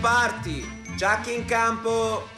Party, Giacchi in campo.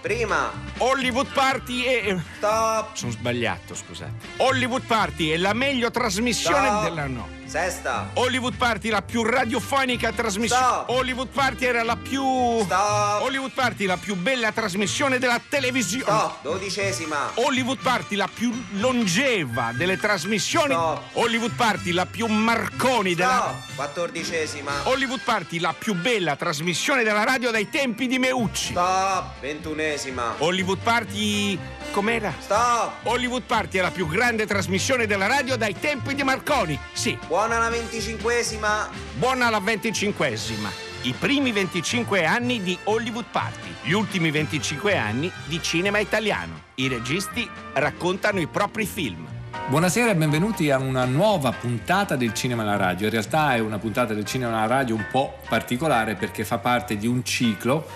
Prima. Hollywood Party è... Stop. Sono sbagliato, scusate. Hollywood Party è la meglio trasmissione Stop. della no. Sesta. Hollywood Party la più radiofonica trasmissione. Hollywood Party era la più Stop. Hollywood Party la più bella trasmissione della televisione. Stop. Dodicesima. Hollywood Party la più longeva delle trasmissioni. Stop. Hollywood Party la più Marconi della Stop. Quattordicesima. Hollywood Party la più bella trasmissione della radio dai tempi di Meucci. Stop. Ventunesima. Hollywood Party com'era? Stop. Hollywood Party è la più grande trasmissione della radio dai tempi di Marconi. Sì, Buona la venticinquesima. buona la venticinquesima. I primi 25 anni di Hollywood Party, gli ultimi 25 anni di cinema italiano. I registi raccontano i propri film. Buonasera e benvenuti a una nuova puntata del Cinema alla Radio. In realtà è una puntata del Cinema alla Radio un po' particolare perché fa parte di un ciclo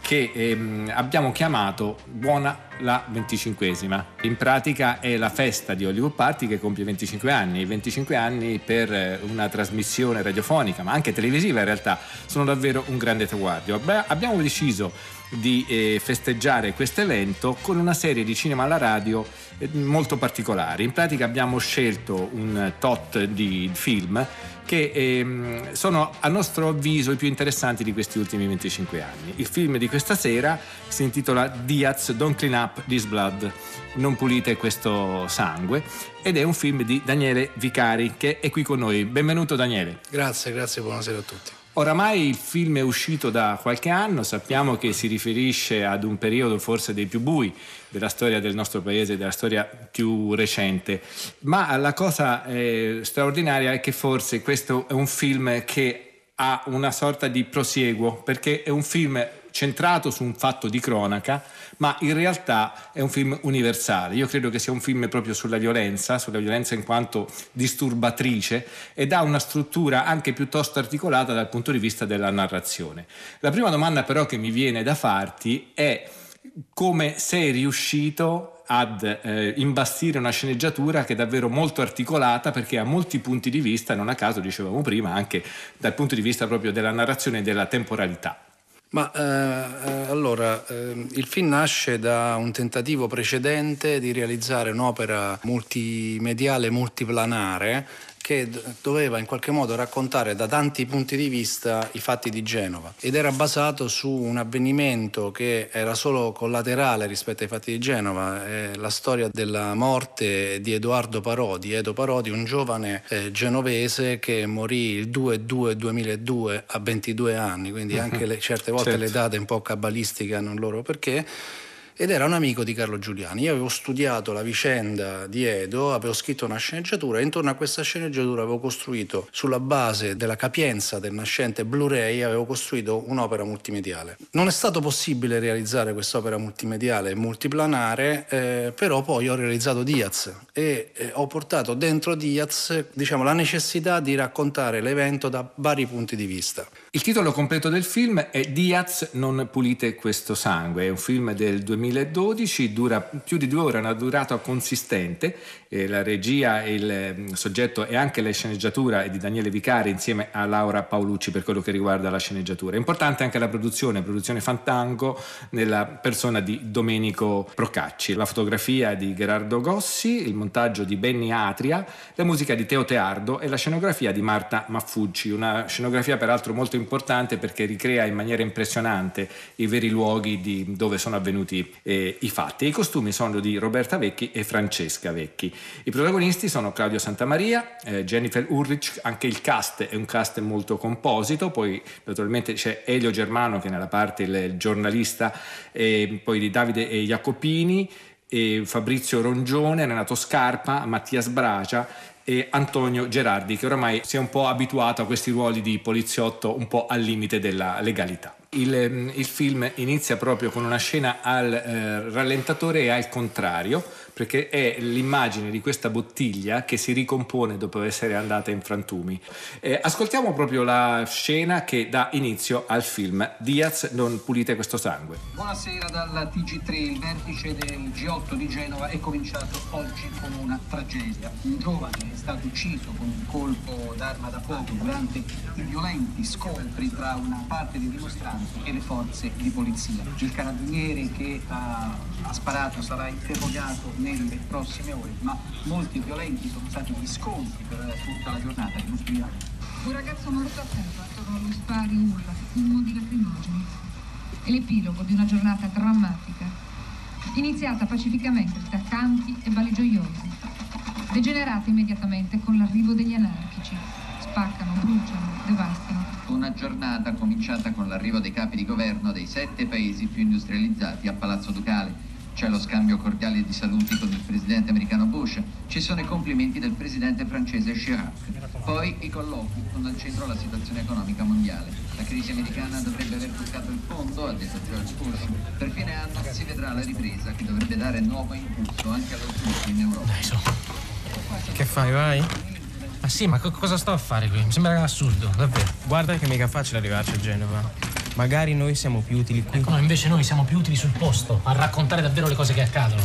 che ehm, abbiamo chiamato Buona la 25esima. In pratica è la festa di Hollywood Party che compie 25 anni. 25 anni per eh, una trasmissione radiofonica, ma anche televisiva in realtà, sono davvero un grande traguardo. Abbi- Abbiamo deciso di eh, festeggiare questo evento con una serie di cinema alla radio eh, molto particolari. In pratica abbiamo scelto un tot di film che ehm, sono a nostro avviso i più interessanti di questi ultimi 25 anni. Il film di questa sera si intitola Diaz Don't Clean Up This Blood, non pulite questo sangue ed è un film di Daniele Vicari che è qui con noi. Benvenuto Daniele. Grazie, grazie, buonasera a tutti. Oramai il film è uscito da qualche anno, sappiamo che si riferisce ad un periodo forse dei più bui della storia del nostro paese, della storia più recente, ma la cosa eh, straordinaria è che forse questo è un film che ha una sorta di prosieguo, perché è un film centrato su un fatto di cronaca, ma in realtà è un film universale. Io credo che sia un film proprio sulla violenza, sulla violenza in quanto disturbatrice ed ha una struttura anche piuttosto articolata dal punto di vista della narrazione. La prima domanda però che mi viene da farti è come sei riuscito ad eh, imbastire una sceneggiatura che è davvero molto articolata perché ha molti punti di vista, non a caso dicevamo prima, anche dal punto di vista proprio della narrazione e della temporalità. Ma eh, eh, allora, eh, il film nasce da un tentativo precedente di realizzare un'opera multimediale multiplanare che doveva in qualche modo raccontare da tanti punti di vista i fatti di Genova ed era basato su un avvenimento che era solo collaterale rispetto ai fatti di Genova, è la storia della morte di Edoardo Parodi, Edo Parodi, un giovane eh, genovese che morì il 2-2-2002 a 22 anni, quindi anche le- certe volte Certo. le date un po' cabalistiche hanno il loro perché ed era un amico di Carlo Giuliani. Io avevo studiato la vicenda di Edo, avevo scritto una sceneggiatura e intorno a questa sceneggiatura avevo costruito, sulla base della capienza del nascente Blu-ray, avevo costruito un'opera multimediale. Non è stato possibile realizzare quest'opera multimediale multiplanare, eh, però poi ho realizzato Diaz e eh, ho portato dentro Diaz diciamo, la necessità di raccontare l'evento da vari punti di vista. Il titolo completo del film è Diaz non pulite questo sangue, è un film del 2012, dura più di due ore, una durata consistente, eh, la regia e il eh, soggetto e anche la sceneggiatura è di Daniele Vicari insieme a Laura Paolucci per quello che riguarda la sceneggiatura. È importante anche la produzione, produzione Fantango nella persona di Domenico Procacci, la fotografia di Gerardo Gossi, il montaggio di Benny Atria, la musica di Teo Teardo e la scenografia di Marta Maffucci, una scenografia peraltro molto importante perché ricrea in maniera impressionante i veri luoghi dove sono avvenuti eh, i fatti. I costumi sono di Roberta Vecchi e Francesca Vecchi. I protagonisti sono Claudio Santamaria, eh, Jennifer Ulrich, anche il cast è un cast molto composito, poi naturalmente c'è Elio Germano che nella parte il, giornalista, e poi di Davide e Jacopini, e Fabrizio Rongione, Renato Scarpa, Mattia Sbracia e Antonio Gerardi che oramai si è un po' abituato a questi ruoli di poliziotto un po' al limite della legalità. Il, ehm, il film inizia proprio con una scena al eh, rallentatore e al contrario, perché è l'immagine di questa bottiglia che si ricompone dopo essere andata in frantumi. Eh, ascoltiamo proprio la scena che dà inizio al film Diaz, non pulite questo sangue. Buonasera dalla TG3, il vertice del G8 di Genova è cominciato oggi con una tragedia. Un giovane è stato ucciso con un colpo d'arma da fuoco durante i violenti scontri tra una parte dei dimostranti e le forze di polizia. Il carabiniere che ha, ha sparato sarà interrogato nelle prossime ore, ma molti violenti sono stati gli scontri per tutta la giornata che mostriamo. Un ragazzo morto a terra attorno allo spari urla, fumo di lacrimogeni. È l'epilogo di una giornata drammatica, iniziata pacificamente tra canti e balli gioiosi, degenerata immediatamente con l'arrivo degli anarchici. Spaccano, bruciano, devastano. Una giornata cominciata con l'arrivo dei capi di governo dei sette paesi più industrializzati a Palazzo Ducale c'è lo scambio cordiale di saluti con il presidente americano Bush, ci sono i complimenti del presidente francese Chirac, poi i colloqui con al centro la situazione economica mondiale. La crisi americana dovrebbe aver toccato il fondo, ha detto George Bush. Per fine anno si vedrà la ripresa che dovrebbe dare nuovo impulso anche allo sviluppo in Europa. Dai, su. Che fai, vai? Ma sì, ma co- cosa sto a fare qui? Mi sembra assurdo, davvero. Guarda che mica facile arrivarci a Genova. Magari noi siamo più utili qui. Ecco, no, invece noi siamo più utili sul posto, a raccontare davvero le cose che accadono.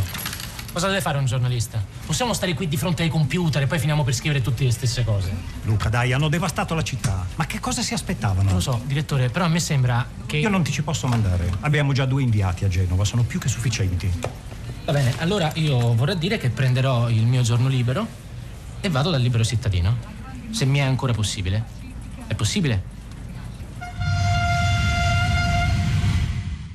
Cosa deve fare un giornalista? Possiamo stare qui di fronte ai computer e poi finiamo per scrivere tutte le stesse cose. Luca, dai, hanno devastato la città. Ma che cosa si aspettavano? Non lo so, direttore, però a me sembra che. Io non ti ci posso mandare. Abbiamo già due inviati a Genova, sono più che sufficienti. Va bene, allora io vorrei dire che prenderò il mio giorno libero e vado dal libero cittadino. Se mi è ancora possibile. È possibile?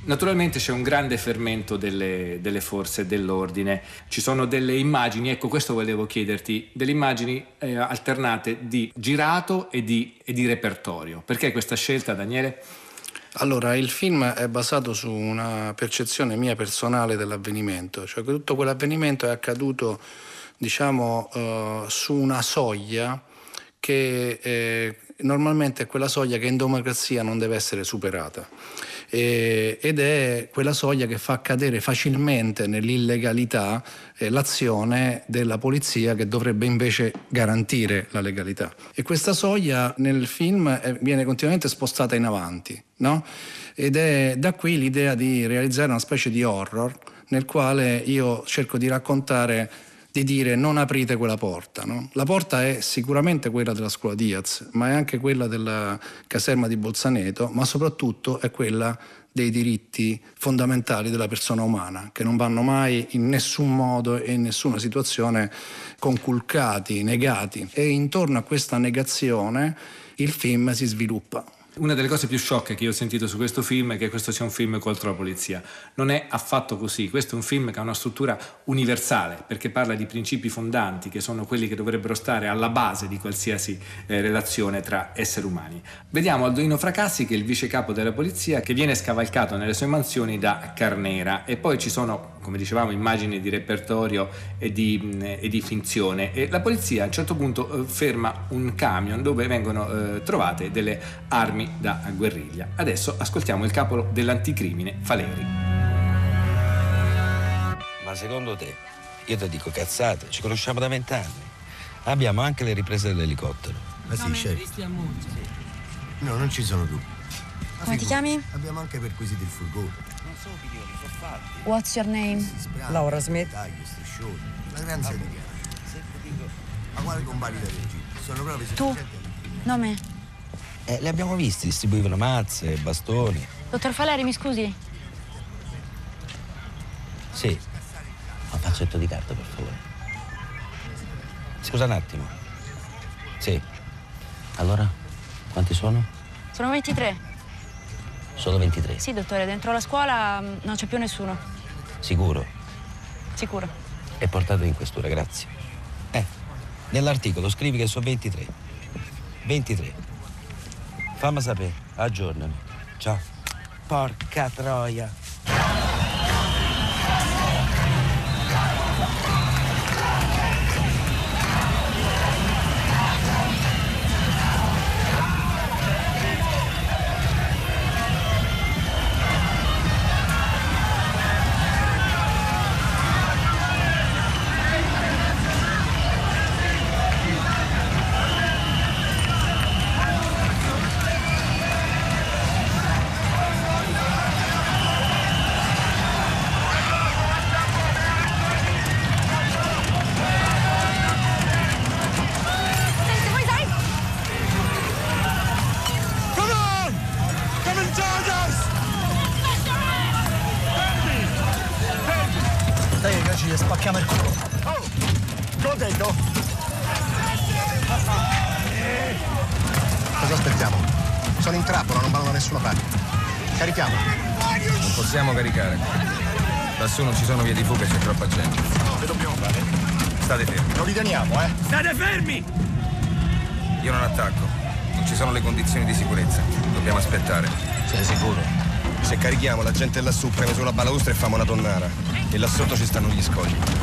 Naturalmente c'è un grande fermento delle, delle, forze dell'ordine, ci sono delle immagini, ecco questo volevo chiederti, delle immagini eh, alternate di girato e di, e di repertorio. Perché questa scelta, Daniele? Allora, il film è basato su una percezione mia personale dell'avvenimento, cioè che tutto quell'avvenimento è accaduto, diciamo, uh, su una soglia che eh, normalmente è quella soglia che in democrazia non deve essere superata eh, ed è quella soglia che fa cadere facilmente nell'illegalità eh, l'azione della polizia che dovrebbe invece garantire la legalità. E questa soglia nel film eh, viene continuamente spostata in avanti, no? Ed è da qui l'idea di realizzare una specie di horror nel quale io cerco di raccontare di dire non aprite quella porta. No? La porta è sicuramente quella della scuola Diaz, ma è anche quella della caserma di Bolzaneto, ma soprattutto è quella dei diritti fondamentali della persona umana, che non vanno mai in nessun modo e in nessuna situazione conculcati, negati. E intorno a questa negazione il film si sviluppa. Una delle cose più sciocche che io ho sentito su questo film è che questo sia un film contro la polizia. Non è affatto così. Questo è un film che ha una struttura universale perché parla di principi fondanti che sono quelli che dovrebbero stare alla base di qualsiasi eh, relazione tra esseri umani. Vediamo Aldolino Fracassi che è il vice capo della polizia che viene scavalcato nelle sue mansioni da Carnera e poi ci sono, come dicevamo, immagini di repertorio e di, e di finzione e la polizia a un certo punto eh, ferma un camion dove vengono eh, trovate delle armi da guerriglia. Adesso ascoltiamo il capo dell'anticrimine, Faleri. Ma secondo te, io ti dico cazzate, ci conosciamo da vent'anni. Abbiamo anche le riprese dell'elicottero. Ma sì, certo. No, non ci sono dubbi. Come ti chiami? Abbiamo anche perquisito il furgone. Non so io fatti. What's your name? Laura Smith. Tu? Nome? Eh, li abbiamo visti, distribuivano mazze, bastoni. Dottor Faleri, mi scusi? Sì. Un faccetto di carta, per favore. Scusa un attimo. Sì. Allora, quanti sono? Sono 23. Solo 23. Sì, dottore, dentro la scuola mm, non c'è più nessuno. Sicuro? Sicuro. E portato in questura, grazie. Eh, nell'articolo scrivi che sono 23. 23. Fammi sapere, aggiornami. Ciao. Porca troia. Balaustra e famo una tonnara. E là sotto ci stanno gli scogli.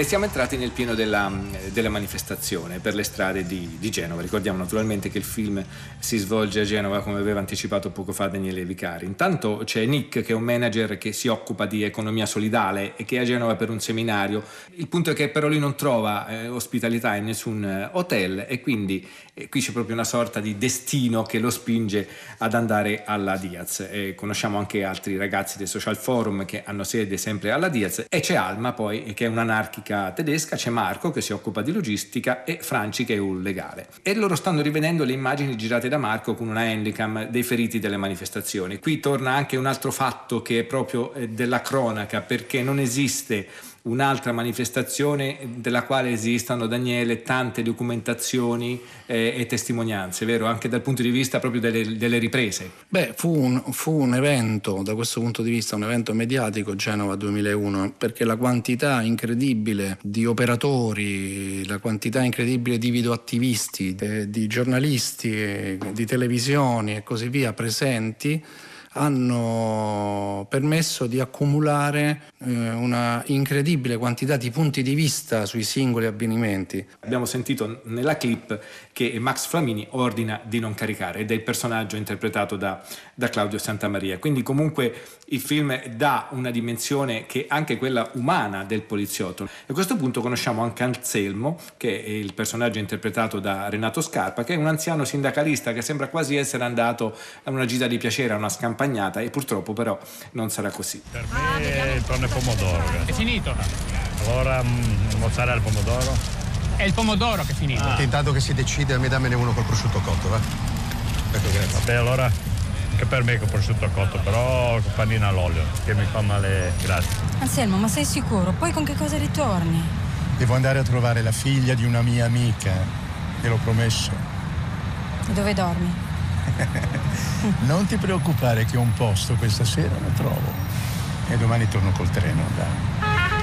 E siamo entrati nel pieno della, della manifestazione per le strade di, di Genova. Ricordiamo naturalmente che il film si svolge a Genova, come aveva anticipato poco fa Daniele Vicari. Intanto c'è Nick, che è un manager che si occupa di economia solidale e che è a Genova per un seminario. Il punto è che però lui non trova eh, ospitalità in nessun eh, hotel e quindi eh, qui c'è proprio una sorta di destino che lo spinge ad andare alla Diaz. E conosciamo anche altri ragazzi del Social Forum che hanno sede sempre alla Diaz e c'è Alma poi che è un'anarchica tedesca, c'è Marco che si occupa di logistica e Franci che è un legale. E loro stanno rivedendo le immagini girate da Marco con una handicam dei feriti delle manifestazioni. Qui torna anche un altro fatto che è proprio eh, della cronaca perché non esiste un'altra manifestazione della quale esistano, Daniele, tante documentazioni eh, e testimonianze, vero? Anche dal punto di vista proprio delle, delle riprese. Beh, fu un, fu un evento, da questo punto di vista, un evento mediatico Genova 2001, perché la quantità incredibile di operatori, la quantità incredibile di videoattivisti, eh, di giornalisti, eh, di televisioni e così via presenti hanno permesso di accumulare eh, una incredibile quantità di punti di vista sui singoli avvenimenti. Abbiamo sentito nella clip che Max Flamini ordina di non caricare ed è il personaggio interpretato da, da Claudio Santamaria. Quindi comunque il film dà una dimensione che è anche quella umana del poliziotto. A questo punto conosciamo anche Anselmo, che è il personaggio interpretato da Renato Scarpa, che è un anziano sindacalista che sembra quasi essere andato a una gita di piacere, a una scampagnata e purtroppo però non sarà così. Per me il tonno e pomodoro. È finito. Allora mm, mozzarella al pomodoro. È il pomodoro che è finito. Ah. Intanto che si decide, a me dammene uno col prosciutto cotto, va? Ecco, grazie. Vabbè, allora che per me con prosciutto cotto, però con panina all'olio, che mi fa male, grazie. Anselmo, ma sei sicuro? Poi con che cosa ritorni? Devo andare a trovare la figlia di una mia amica, gliel'ho promesso. E dove dormi? Non ti preoccupare che ho un posto questa sera lo trovo. E domani torno col treno, dai.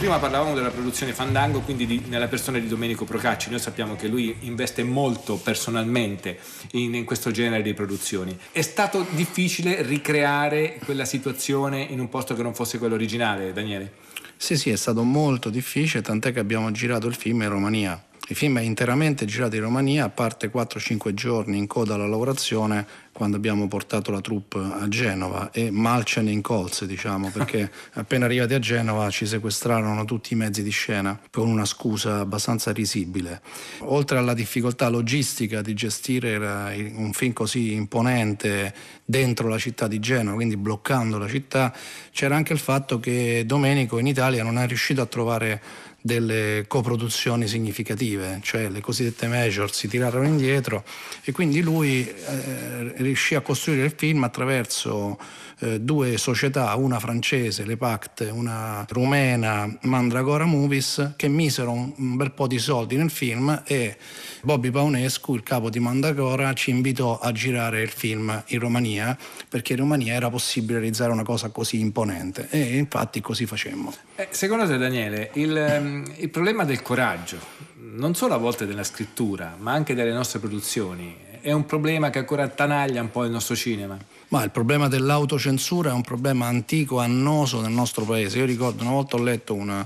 Prima parlavamo della produzione Fandango, quindi di, nella persona di Domenico Procacci. Noi sappiamo che lui investe molto personalmente in, in, questo genere di produzioni. È stato difficile ricreare quella situazione in un posto che non fosse quello originale, Daniele? Sì, sì, è stato molto difficile, tant'è che abbiamo girato il film in Romania. Il film è interamente girato in Romania, a parte 4-5 giorni in coda alla lavorazione quando abbiamo portato la troupe a Genova e malcene in colze, diciamo, perché appena arrivati a Genova ci sequestrarono tutti i mezzi di scena con una scusa abbastanza risibile. Oltre alla difficoltà logistica di gestire un film così imponente dentro la città di Genova, quindi bloccando la città, c'era anche il fatto che Domenico in Italia non è riuscito a trovare delle coproduzioni significative, cioè le cosiddette major si tirarono indietro e quindi lui eh, riuscì a costruire il film attraverso eh, due società, una francese, Le Pacte, una rumena, Mandragora Movies, che misero un, bel po' di soldi nel film e Bobby Paunescu, il capo di Mandragora, ci invitò a girare il film in Romania perché in Romania era possibile realizzare una cosa così imponente e infatti così facemmo. Eh, secondo te Daniele, il, il problema del coraggio, non solo a volte della scrittura, ma anche delle nostre produzioni, è un problema che ancora attanaglia un po' il nostro cinema? Ma il problema dell'autocensura è un problema antico, annoso nel nostro paese. Io ricordo una volta ho letto una,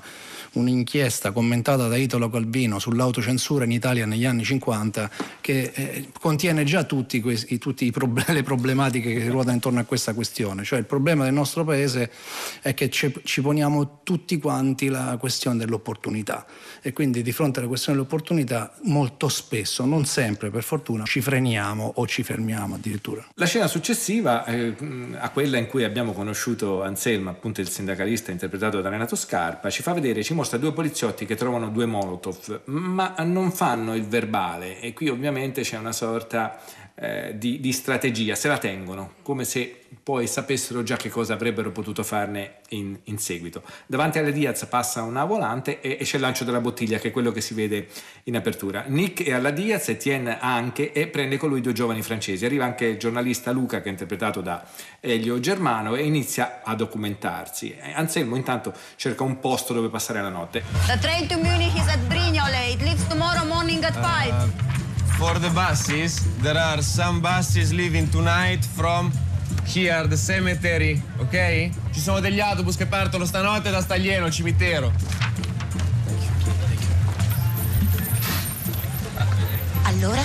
un'inchiesta commentata da Italo Calvino sull'autocensura in Italia negli anni 50 che eh, contiene già tutti, questi, tutti problem- le problematiche che ruotano intorno a questa questione. Cioè il problema del nostro paese è che ci, ci poniamo tutti quanti la questione dell'opportunità e quindi di fronte alla questione dell'opportunità molto spesso, non sempre per fortuna, ci freniamo o ci fermiamo addirittura. La scena successiva eh, a quella in cui abbiamo conosciuto Anselmo, appunto il sindacalista interpretato da Renato Scarpa, ci fa vedere, ci mostra due poliziotti che trovano due molotov, ma non fanno il verbale. E qui ovviamente c'è una sorta eh, di, di, strategia, se la tengono, come se poi sapessero già che cosa avrebbero potuto farne in, in seguito. Davanti alle Diaz passa una volante e, e, c'è il lancio della bottiglia, che è quello che si vede in apertura. Nick è alla Diaz, Etienne anche e prende con lui due giovani francesi. Arriva anche il giornalista Luca, che è interpretato da Elio Germano, e inizia a documentarsi. Anselmo intanto cerca un posto dove passare la notte. The train to Munich is at Brignoles. It leaves tomorrow morning at 5. For the buses, there are some buses leaving tonight from here, the cemetery, ok? Ci sono degli autobus che partono stanotte da Staglieno, cimitero. Allora,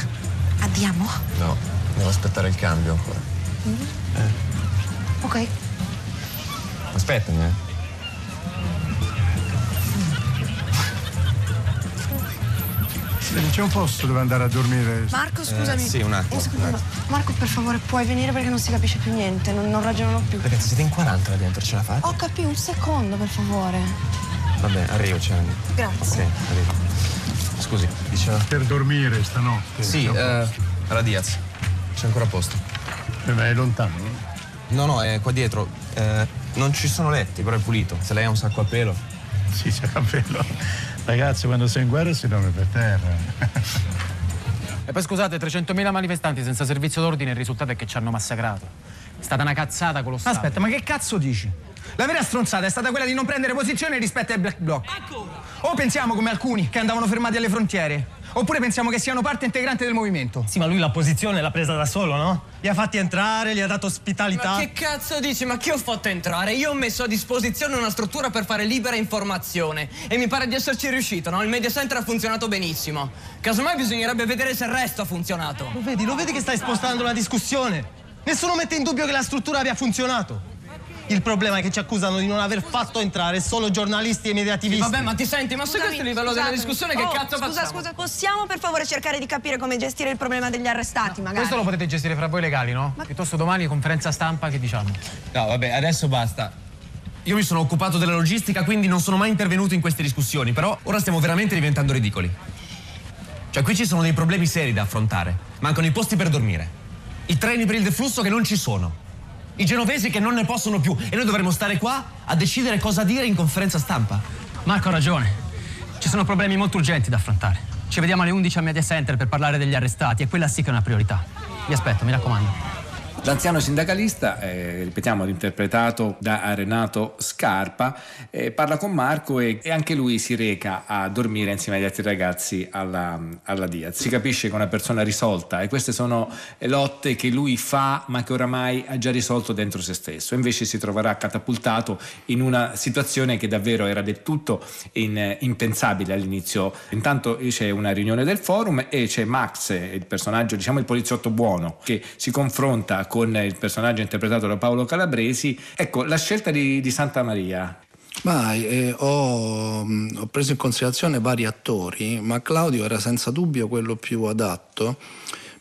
andiamo? No, devo aspettare il cambio ancora. Mm. Eh. Ok. Aspettami, eh. C'è un posto dove andare a dormire? Marco, scusami. Eh, sì, un attimo. Un secondo. Marco, per favore, puoi venire perché non si capisce più niente, non, non ragionano più. Ragazzi, siete in 40 là dentro, ce la fate? Ho capito, un secondo, per favore. Vabbè, arrivo, c'è. Grazie. Ok, arrivo. Scusi, diceva. Per dormire stanotte. Sì, eh, alla Diaz. C'è ancora posto. Eh, ma è lontano? No, no, è qua dietro. Eh, non ci sono letti, però è pulito. Se lei ha un sacco a pelo. Sì, c'è a pelo. Ragazzi, quando sei in guerra si dorme per terra. E poi scusate, 300.000 manifestanti senza servizio d'ordine, il risultato è che ci hanno massacrato. È stata una cazzata colossale. Aspetta, ma che cazzo dici? La vera stronzata è stata quella di non prendere posizione rispetto ai black bloc. Ancora? O pensiamo come alcuni che andavano fermati alle frontiere. Oppure pensiamo che siano parte integrante del movimento. Sì, ma lui la posizione l'ha presa da solo, no? Li ha fatti entrare, gli ha dato ospitalità. Ma che cazzo dici? Ma chi ho fatto entrare? Io ho messo a disposizione una struttura per fare libera informazione. E mi pare di esserci riuscito, no? Il media center ha funzionato benissimo. Casomai bisognerebbe vedere se il resto ha funzionato. Lo vedi, lo vedi che stai spostando la discussione? Nessuno mette in dubbio che la struttura abbia funzionato. Il problema è che ci accusano di non aver fatto entrare solo giornalisti e mediativisti. Vabbè, ma ti senti? Ma se questo è il livello della discussione, che oh, cazzo scusa, facciamo? Scusa, possiamo per favore cercare di capire come gestire il problema degli arrestati, magari? Questo lo potete gestire fra voi legali, no? Ma... Piuttosto domani conferenza stampa, che diciamo? No, vabbè, adesso basta. Io mi sono occupato della logistica, quindi non sono mai intervenuto in queste discussioni, però ora stiamo veramente diventando ridicoli. Cioè, qui ci sono dei problemi seri da affrontare. Mancano i posti per dormire. I treni per il deflusso che non ci sono i genovesi che non ne possono più e noi dovremmo stare qua a decidere cosa dire in conferenza stampa. Marco ha ragione. Ci sono problemi molto urgenti da affrontare. Ci vediamo alle 11 al Media Center per parlare degli arrestati e quella sì che è una priorità. Vi aspetto, mi raccomando. L'anziano sindacalista, eh, ripetiamo, interpretato da Renato Scarpa, eh, parla con Marco e, e, anche lui si reca a dormire insieme agli altri ragazzi alla, alla Diaz. Si capisce che è una persona risolta e queste sono lotte che lui fa ma che oramai ha già risolto dentro se stesso. Invece si troverà catapultato in una situazione che davvero era del tutto in, impensabile all'inizio. Intanto c'è una riunione del forum e c'è Max, il personaggio, diciamo il poliziotto buono, che si confronta con il personaggio interpretato da Paolo Calabresi. Ecco, la scelta di, di Santa Maria. Ma eh, ho, ho, preso in considerazione vari attori, ma Claudio era senza dubbio quello più adatto,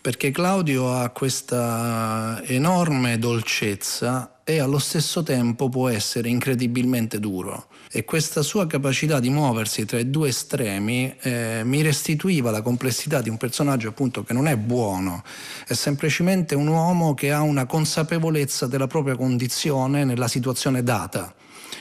perché Claudio ha questa enorme dolcezza e allo stesso tempo può essere incredibilmente duro e questa sua capacità di muoversi tra i due estremi eh, mi restituiva la complessità di un personaggio appunto che non è buono, è semplicemente un uomo che ha una consapevolezza della propria condizione nella situazione data,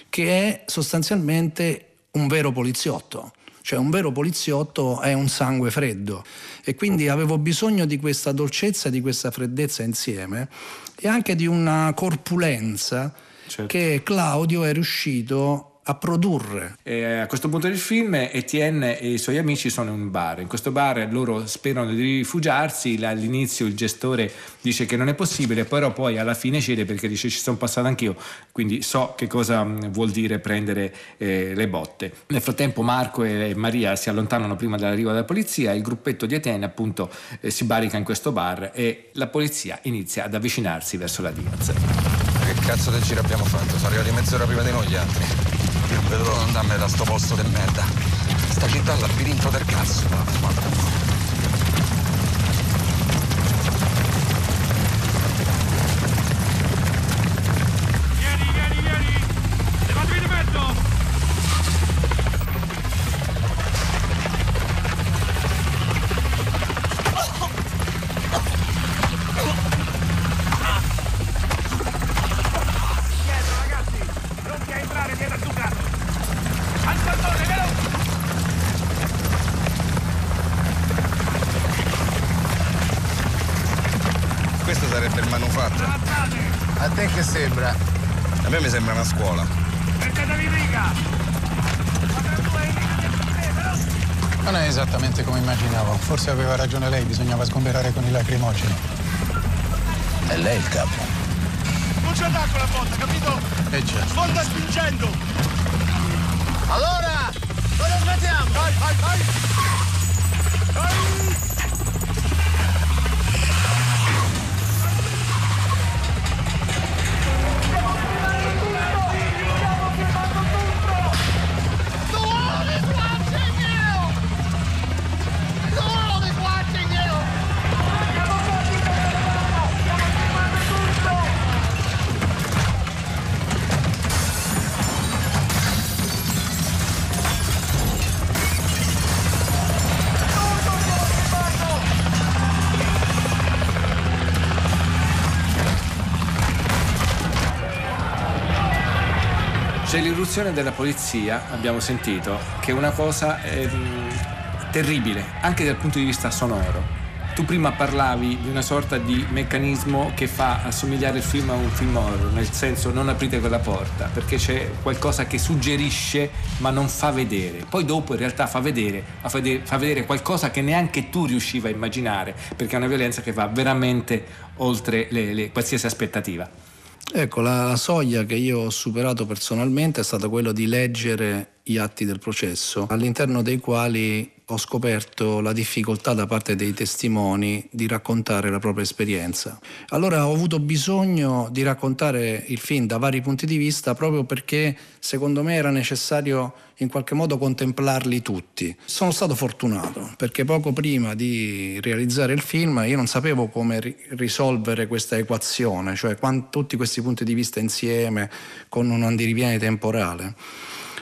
che è sostanzialmente un vero poliziotto. Cioè un vero poliziotto è un sangue freddo e quindi avevo bisogno di questa dolcezza, di questa freddezza insieme e anche di una corpulenza certo. che Claudio è riuscito a produrre. E a questo punto del film Etienne e i suoi amici sono in un bar. In questo bar loro sperano di rifugiarsi, all'inizio il gestore dice che non è possibile, però poi alla fine cede perché dice ci sono passato anch'io, quindi so che cosa mm, vuol dire prendere eh, le botte. Nel frattempo Marco e Maria si allontanano prima dell'arrivo della polizia, il gruppetto di Etienne appunto eh, si barica in questo bar e la polizia inizia ad avvicinarsi verso la Diaz. Che cazzo del giro abbiamo fatto? Sono arrivati mezz'ora prima di noi gli altri. Non vedo l'ora di andarmene da sto posto di merda. Sta città è un labirinto del cazzo. Forse aveva ragione lei, bisognava sgomberare con il lacrimogeno. È lei il capo. Non c'è attacco la botta, capito? Eh già. Sfonda spingendo! Allora, cosa aspettiamo? Vai, vai, vai! C'è l'irruzione della polizia, abbiamo sentito, che è una cosa ehm, terribile, anche dal punto di vista sonoro. Tu prima parlavi di una sorta di meccanismo che fa assomigliare il film a un film horror, nel senso non aprite quella porta, perché c'è qualcosa che suggerisce ma non fa vedere. Poi dopo in realtà fa vedere, fa vedere, fa vedere qualcosa che neanche tu riuscivi a immaginare, perché è una violenza che va veramente oltre le, le, qualsiasi aspettativa. Ecco, la, soglia che io ho superato personalmente è stata quella di leggere gli atti del processo, all'interno dei quali ho scoperto la difficoltà da parte dei testimoni di raccontare la propria esperienza. Allora ho avuto bisogno di raccontare il film da vari punti di vista proprio perché secondo me era necessario in qualche modo contemplarli tutti. Sono stato fortunato perché poco prima di realizzare il film io non sapevo come ri- risolvere questa equazione, cioè quant- tutti questi punti di vista insieme con un andiriviene temporale.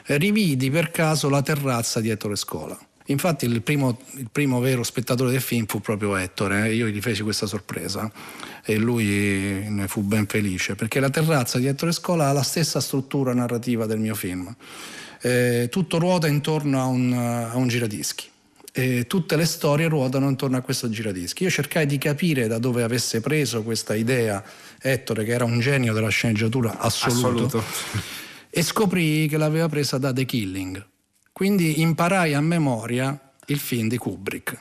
Rividi per caso la terrazza di Ettore Scola. Infatti il primo, il primo, vero spettatore del film fu proprio Ettore, io gli feci questa sorpresa e lui ne fu ben felice, perché la terrazza di Ettore Scola ha la stessa struttura narrativa del mio film. Eh, tutto ruota intorno a un, a un giradischi. E tutte le storie ruotano intorno a questo giradischi. Io cercai di capire da dove avesse preso questa idea Ettore, che era un genio della sceneggiatura assoluto, assoluto. E scoprì che l'aveva presa da The Killing quindi imparai a memoria il film di Kubrick.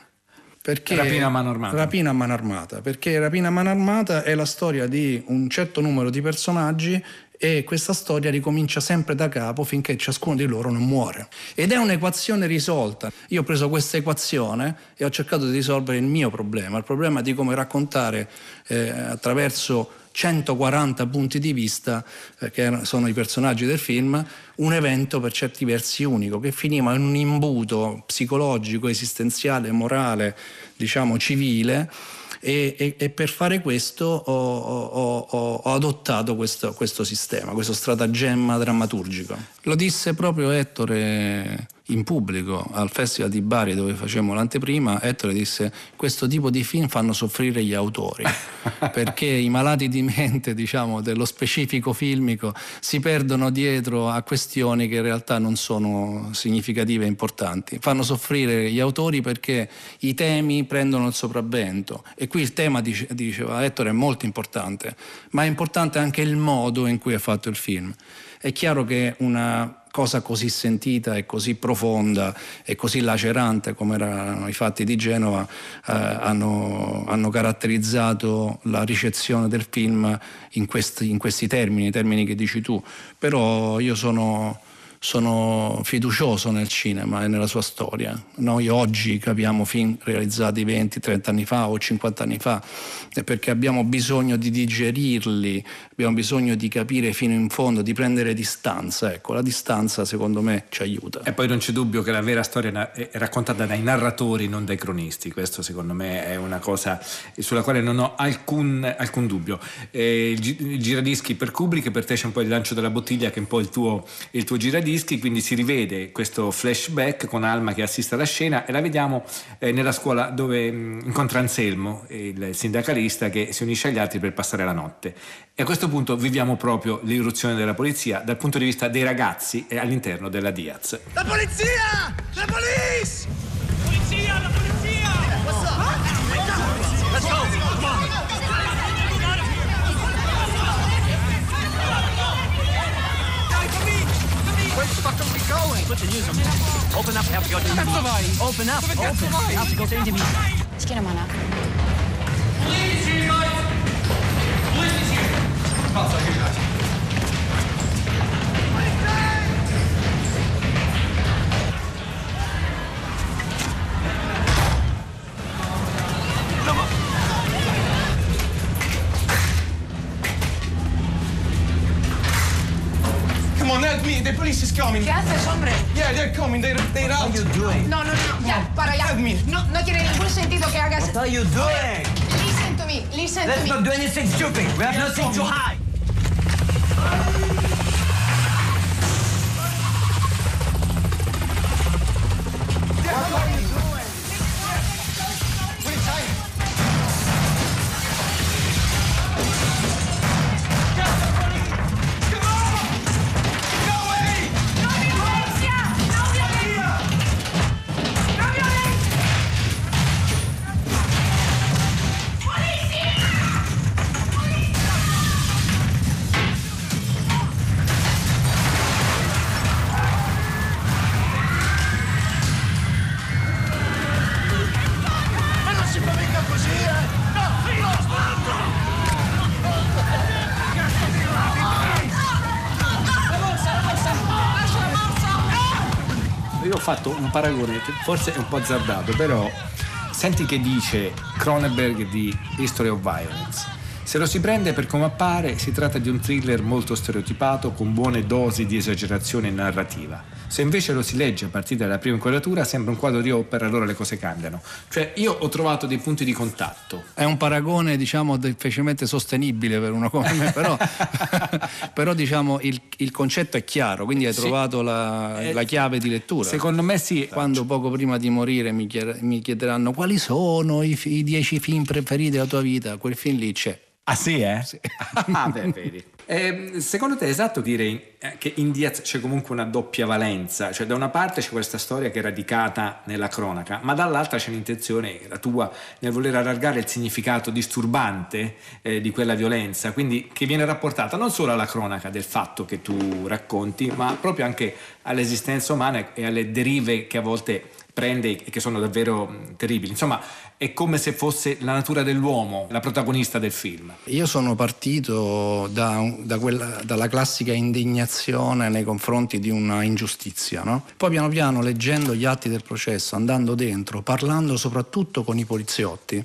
Perché Rapina a mano armata. Rapina a mano armata, perché Rapina a mano armata è la storia di un certo numero di personaggi e questa storia ricomincia sempre da capo finché ciascuno di loro non muore. Ed è un'equazione risolta. Io ho preso questa equazione e ho cercato di risolvere il mio problema, il problema di come raccontare eh, attraverso 140 punti di vista, eh, che sono i personaggi del film, un evento per certi versi unico, che finiva in un imbuto psicologico, esistenziale, morale, diciamo civile. E, e, e per fare questo ho, ho, ho, ho adottato questo, questo, sistema, questo stratagemma drammaturgico. Lo disse proprio Ettore in pubblico al Festival di Bari dove facevamo l'anteprima, Ettore disse questo tipo di film fanno soffrire gli autori perché i malati di mente diciamo dello specifico filmico si perdono dietro a questioni che in realtà non sono significative e importanti, fanno soffrire gli autori perché i temi prendono il sopravvento. E qui il tema diceva Ettore è molto importante ma è importante anche il modo in cui è fatto il film. È chiaro che una cosa così sentita e così profonda e così lacerante come erano i fatti di Genova eh, hanno, hanno, caratterizzato la ricezione del film in questi, in questi termini, i termini che dici tu. Però io sono sono fiducioso nel cinema e nella sua storia. Noi oggi capiamo film realizzati 20, 30 anni fa o 50 anni fa perché abbiamo bisogno di digerirli, abbiamo bisogno di capire fino in fondo, di prendere distanza. Ecco, la distanza secondo me ci aiuta. E poi non c'è dubbio che la vera storia è raccontata dai narratori, non dai cronisti. Questo secondo me è una cosa sulla quale non ho alcun, alcun dubbio. Eh, il, giradischi per Kubrick, per te c'è un po' il lancio della bottiglia che è un po' il tuo, il tuo giradischi, quindi si rivede questo flashback con Alma che assiste alla scena e la vediamo eh, nella scuola dove mh, incontra Anselmo, il sindacalista che si unisce agli altri per passare la notte. E a questo punto viviamo proprio l'irruzione della polizia dal punto di vista dei ragazzi e all'interno della Diaz. La polizia! La police! Polizia, la polizia! What's up? Let's go! Come on! Where fuck are we going? Put the news on. Open up, have to go to Cazzo? Open up, Dove cazzo open. vai? Have to go to interview. Schiena mana. Police here, guys! Police is here! Cazzo, Come on, help me. The police is coming. ¿Qué haces, hombre? Yeah, they're coming. They're, they're out. What are you doing? No, no, no, ya, para ya. Help me. No, no tiene ningún sentido que hagas. What are you doing? Listen to me, listen to Let's me. not do anything stupid. We have nothing to hide. Ma fatto un paragone, forse è un po' azzardato, però senti che dice Cronenberg di History of Violence. Se lo si prende per come appare, si tratta di un thriller molto stereotipato con buone dosi di esagerazione narrativa. Se invece lo si legge a partire dalla prima inquadratura, sembra un quadro di opera, allora le cose cambiano. Cioè, io ho trovato dei punti di contatto. È un paragone, diciamo, difficilmente sostenibile per uno come me, però, però diciamo, il, il concetto è chiaro, quindi hai Sì. trovato la, Eh, la chiave di lettura. Secondo me sì. Quando poco prima di morire mi, chied- mi chiederanno quali sono i, i dieci film preferiti della tua vita, quel film lì c'è. Ah sì, eh? ah, beh, vedi. Eh, secondo te è esatto dire eh, che in Diaz c'è comunque una doppia valenza? Cioè da una parte c'è questa storia che è radicata nella cronaca, ma dall'altra c'è l'intenzione, la tua, nel voler allargare il significato disturbante eh, di quella violenza, quindi che viene rapportata non solo alla cronaca del fatto che tu racconti, ma proprio anche all'esistenza umana e alle derive che a volte prende e che sono davvero mh, terribili. Insomma, è come se fosse la natura dell'uomo la protagonista del film. Io sono partito da, da quella- dalla classica indignazione nei confronti di una ingiustizia, no? poi piano piano leggendo gli atti del processo, andando dentro, parlando soprattutto con i poliziotti,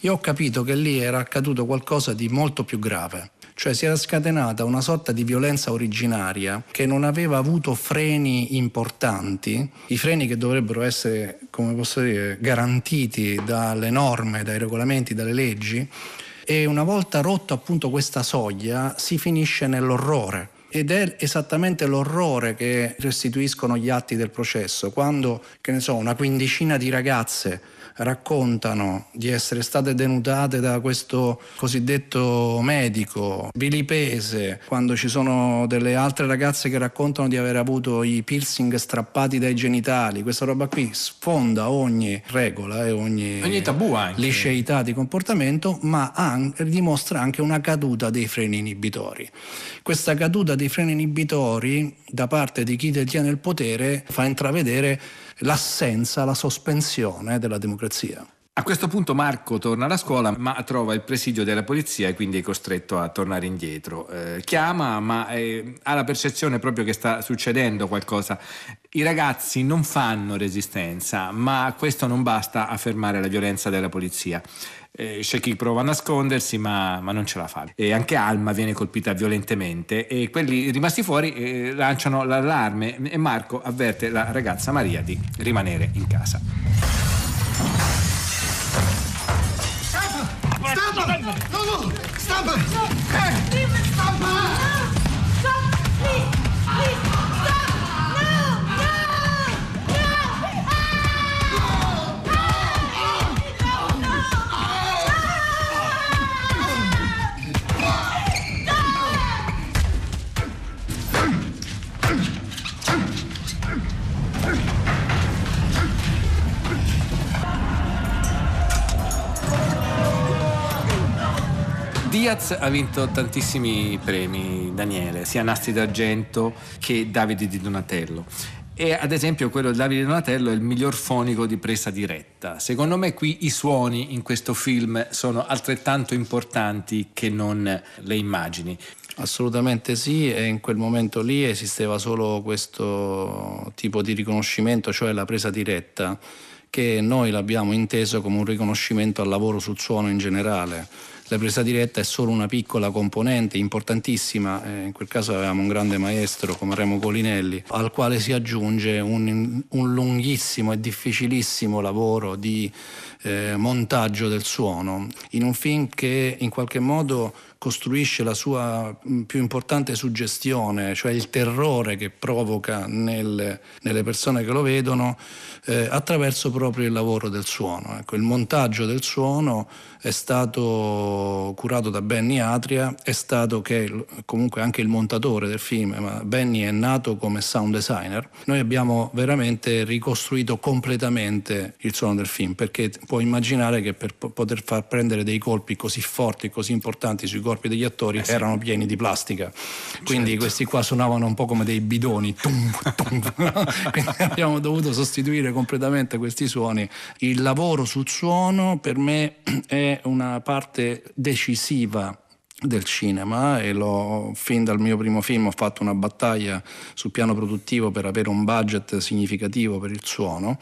io ho capito che lì era accaduto qualcosa di molto più grave. Cioè si era scatenata una sorta di violenza originaria che non aveva avuto freni importanti, i freni che dovrebbero essere, come posso dire, garantiti dalle norme, dai regolamenti, dalle leggi, e una volta rotto appunto questa soglia si finisce nell'orrore. Ed è esattamente l'orrore che restituiscono gli atti del processo, quando, che ne so, una quindicina di ragazze raccontano di essere state denudate da questo cosiddetto medico vilipese, quando ci sono delle altre ragazze che raccontano di aver avuto i piercing strappati dai genitali, questa roba qui sfonda ogni regola e ogni, Ogni tabù anche. liceità di comportamento, ma an- dimostra anche una caduta dei freni inibitori. Questa caduta dei freni inibitori da parte di chi detiene il potere fa intravedere l'assenza, la sospensione della democrazia. A questo punto Marco torna alla scuola ma trova il presidio della polizia e quindi è costretto a tornare indietro. Eh, chiama ma eh, ha la percezione proprio che sta succedendo qualcosa. I ragazzi non fanno resistenza ma questo non basta a fermare la violenza della polizia. Eh, c'è chi prova a nascondersi ma, ma, non ce la fa. E anche Alma viene colpita violentemente e quelli rimasti fuori eh, lanciano l'allarme e Marco avverte la ragazza Maria di rimanere in casa. Stampa! No, no! Stampa! Eh! Stampa! Diaz ha vinto tantissimi premi, Daniele, sia Nastri d'Argento che Davide di Donatello. E ad esempio quello di Davide Donatello è il miglior fonico di presa diretta. Secondo me qui i suoni in questo film sono altrettanto importanti che non le immagini. Assolutamente sì, e in quel momento lì esisteva solo questo tipo di riconoscimento, cioè la presa diretta, che noi l'abbiamo inteso come un riconoscimento al lavoro sul suono in generale. La presa diretta è solo una piccola componente importantissima, eh, in quel caso avevamo un grande maestro come Remo Colinelli, al quale si aggiunge un, un lunghissimo e difficilissimo lavoro di eh, montaggio del suono, in un film che in qualche modo costruisce la sua più importante suggestione, cioè il terrore che provoca nel, nelle persone che lo vedono, eh, attraverso proprio il lavoro del suono. Ecco, il montaggio del suono è stato curato da Benny Atria, è stato che comunque anche il montatore del film, ma Benny è nato come sound designer. Noi abbiamo veramente ricostruito completamente il suono del film, perché puoi immaginare che per poter far prendere dei colpi così forti, così importanti sui corpi degli attori, eh sì. erano pieni di plastica. Quindi certo. questi qua suonavano un po' come dei bidoni. Tum, tum. Quindi abbiamo dovuto sostituire completamente questi suoni. Il lavoro sul suono per me è una parte decisiva del cinema e l'ho, fin dal mio primo film ho fatto una battaglia sul piano produttivo per avere un budget significativo per il suono,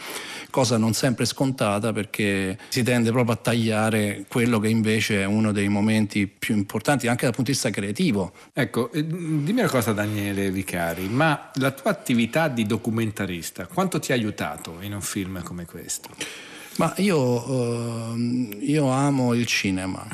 cosa non sempre scontata perché si tende proprio a tagliare quello che invece è uno dei momenti più importanti anche dal punto di vista creativo. Ecco, dimmi una cosa Daniele Vicari, ma la tua attività di documentarista quanto ti ha aiutato in un film come questo? Ma io, io amo il cinema.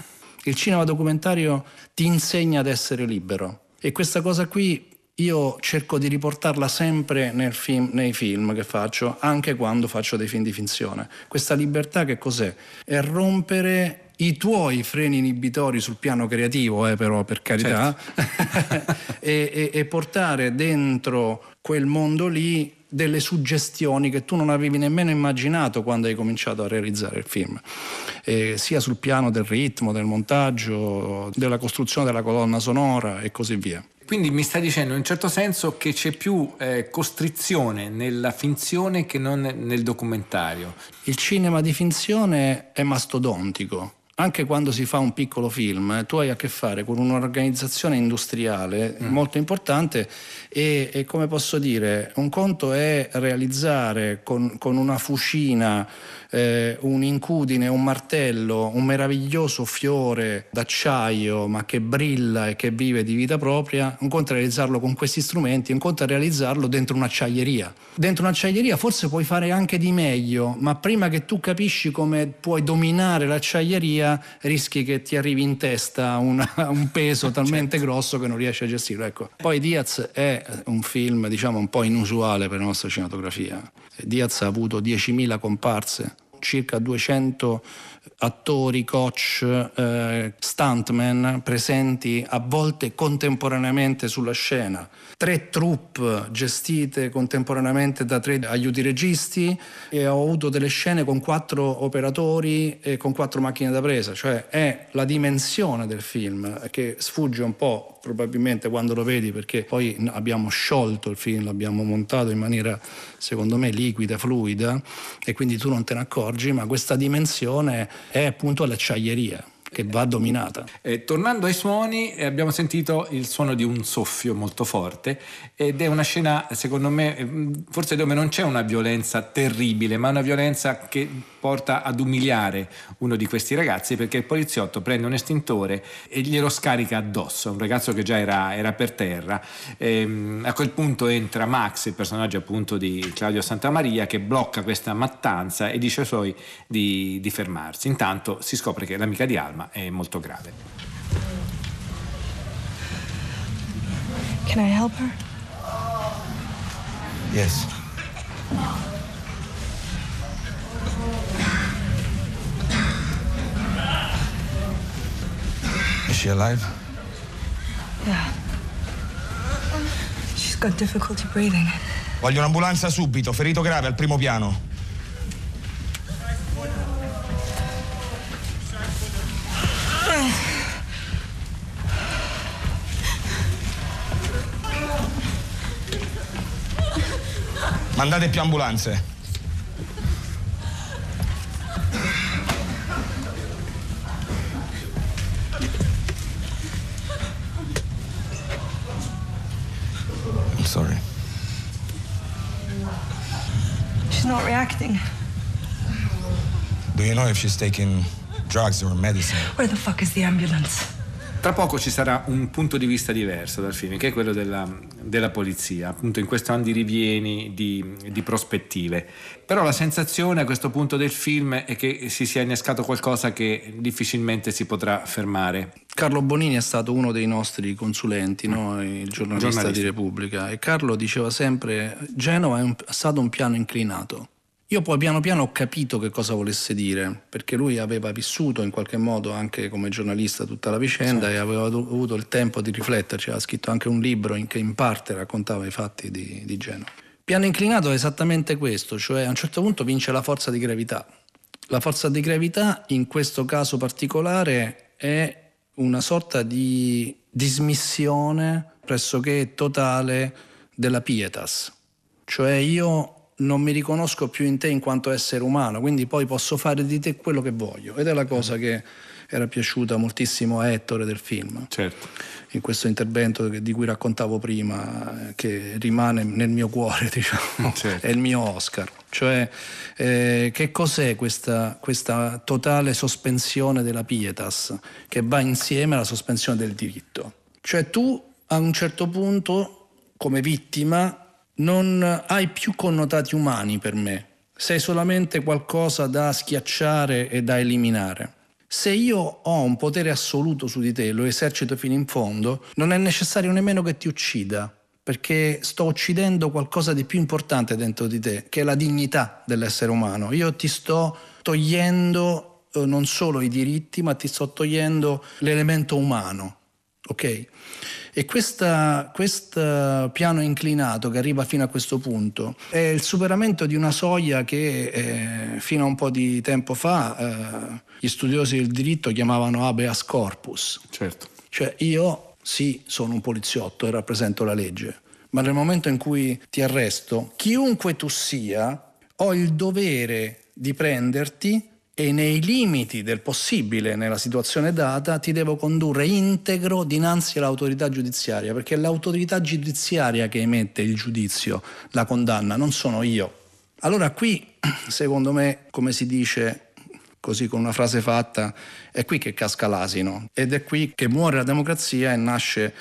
Il cinema documentario ti insegna ad essere libero e questa cosa qui io cerco di riportarla sempre film, nei film che faccio, anche quando faccio dei film di finzione. Questa libertà che cos'è? È rompere i tuoi freni inibitori sul piano creativo, eh, però per carità, certo. e, e, e portare dentro quel mondo lì delle suggestioni che tu non avevi nemmeno immaginato quando hai cominciato a realizzare il film, eh, sia sul piano del ritmo, del montaggio, della costruzione della colonna sonora e così via. Quindi mi stai dicendo in un certo senso che c'è più eh, costrizione nella finzione che non nel documentario. Il cinema di finzione è mastodontico anche quando si fa un piccolo film, eh, tu hai a che fare con un'organizzazione industriale mm. molto importante e, e, come posso dire, un conto è realizzare con, con una fucina eh, un incudine, un martello, un meraviglioso fiore d'acciaio ma che brilla e che vive di vita propria, un conto è realizzarlo con questi strumenti, un conto è realizzarlo dentro un'acciaieria. Dentro un'acciaieria forse puoi fare anche di meglio, ma prima che tu capisci come puoi dominare l'acciaieria rischi che ti arrivi in testa una, un peso talmente certo. grosso che non riesci a gestirlo. Ecco. Poi Diaz è un film diciamo un po' inusuale per la nostra cinematografia. Diaz ha avuto 10.000 comparse circa 200 attori, coach, eh, stuntman presenti a volte contemporaneamente sulla scena, tre troupe gestite contemporaneamente da tre aiuti registi e ho avuto delle scene con quattro operatori e con quattro macchine da presa, cioè è la dimensione del film che sfugge un po' probabilmente quando lo vedi perché poi abbiamo sciolto il film, l'abbiamo montato in maniera secondo me liquida, fluida e quindi tu non te ne accorgi, ma questa dimensione è appunto l'acciaieria che va dominata. Eh, tornando ai suoni, eh, abbiamo sentito il suono di un soffio molto forte ed è una scena, secondo me, eh, forse dove non c'è una violenza terribile, ma una violenza che porta ad umiliare uno di questi ragazzi perché il poliziotto prende un estintore e glielo scarica addosso, un ragazzo che già era, era per terra. Ehm, a quel punto entra Max, il personaggio appunto di Claudio Santamaria, che blocca questa mattanza e dice ai suoi di, di fermarsi. Intanto si scopre che l'amica di Alma è molto grave. Can I help her? Yes. Is she alive? Yeah. She's got difficulty breathing. Voglio un'ambulanza subito, ferito grave al primo piano. Mandate più ambulanze. I'm sorry. She's not reacting. Do you know if she's taking drugs or medicine? Where the fuck is the ambulance? Tra poco ci sarà un punto di vista diverso dal film, che è quello della, della polizia, appunto in questo andirivieni di, di prospettive. Però la sensazione a questo punto del film è che si sia innescato qualcosa che difficilmente si potrà fermare. Carlo Bonini è stato uno dei nostri consulenti, no? il giornalista, Giornalista. di Repubblica, e Carlo diceva sempre Genova è, un- è stato un piano inclinato. Io poi piano piano ho capito che cosa volesse dire, perché lui aveva vissuto in qualche modo anche come giornalista tutta la vicenda e aveva avuto il tempo di rifletterci, aveva scritto anche un libro in che in parte raccontava i fatti di, di Genova. Piano inclinato è esattamente questo, cioè a un certo punto vince la forza di gravità. La forza di gravità in questo caso particolare è una sorta di dismissione pressoché totale della pietas. Cioè io non mi riconosco più in te in quanto essere umano, quindi poi posso fare di te quello che voglio. Ed è la cosa che era piaciuta moltissimo a Ettore del film. Certo. In questo intervento di cui raccontavo prima, eh, che rimane nel mio cuore, diciamo, Certo. è il mio Oscar. Cioè, eh, che cos'è questa, questa totale sospensione della pietas che va insieme alla sospensione del diritto? Cioè, tu a un certo punto, come vittima, non hai più connotati umani per me, sei solamente qualcosa da schiacciare e da eliminare. Se io ho un potere assoluto su di te lo esercito fino in fondo, non è necessario nemmeno che ti uccida, perché sto uccidendo qualcosa di più importante dentro di te, che è la dignità dell'essere umano. Io ti sto togliendo eh, non solo i diritti, ma ti sto togliendo l'elemento umano. Ok? E questo piano inclinato che arriva fino a questo punto è il superamento di una soglia che eh, fino a un po' di tempo fa eh, gli studiosi del diritto chiamavano habeas corpus. Certo. Cioè io sì sono un poliziotto e rappresento la legge, ma nel momento in cui ti arresto, chiunque tu sia, ho il dovere di prenderti e nei limiti del possibile nella situazione data ti devo condurre integro dinanzi all'autorità giudiziaria, perché è l'autorità giudiziaria che emette il giudizio, la condanna, non sono io. Allora qui, secondo me, come si dice così con una frase fatta, è qui che casca l'asino ed è qui che muore la democrazia e nasce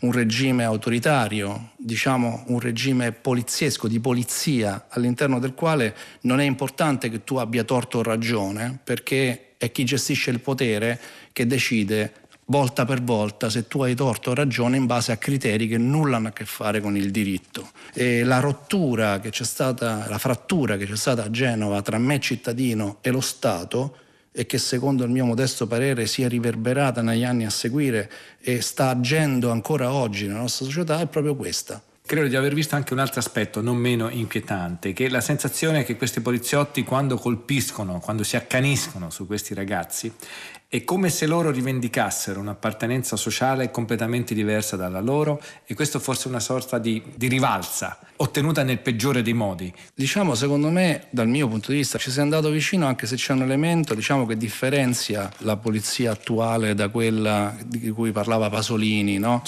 un regime autoritario, diciamo un regime poliziesco, di polizia, all'interno del quale non è importante che tu abbia torto o ragione, perché è chi gestisce il potere che decide volta per volta se tu hai torto o ragione in base a criteri che nulla hanno a che fare con il diritto. E la rottura che c'è stata, la frattura che c'è stata a Genova tra me cittadino e lo Stato e che secondo il mio modesto parere si è riverberata negli anni a seguire e sta agendo ancora oggi nella nostra società è proprio questa. Credo di aver visto anche un altro aspetto non meno inquietante, che è la sensazione che questi poliziotti quando colpiscono, quando si accaniscono su questi ragazzi, è come se loro rivendicassero un'appartenenza sociale completamente diversa dalla loro e questo forse una sorta di, di rivalsa ottenuta nel peggiore dei modi. Diciamo, secondo me, dal mio punto di vista, ci sei andato vicino anche se c'è un elemento diciamo, che differenzia la polizia attuale da quella di cui parlava Pasolini no?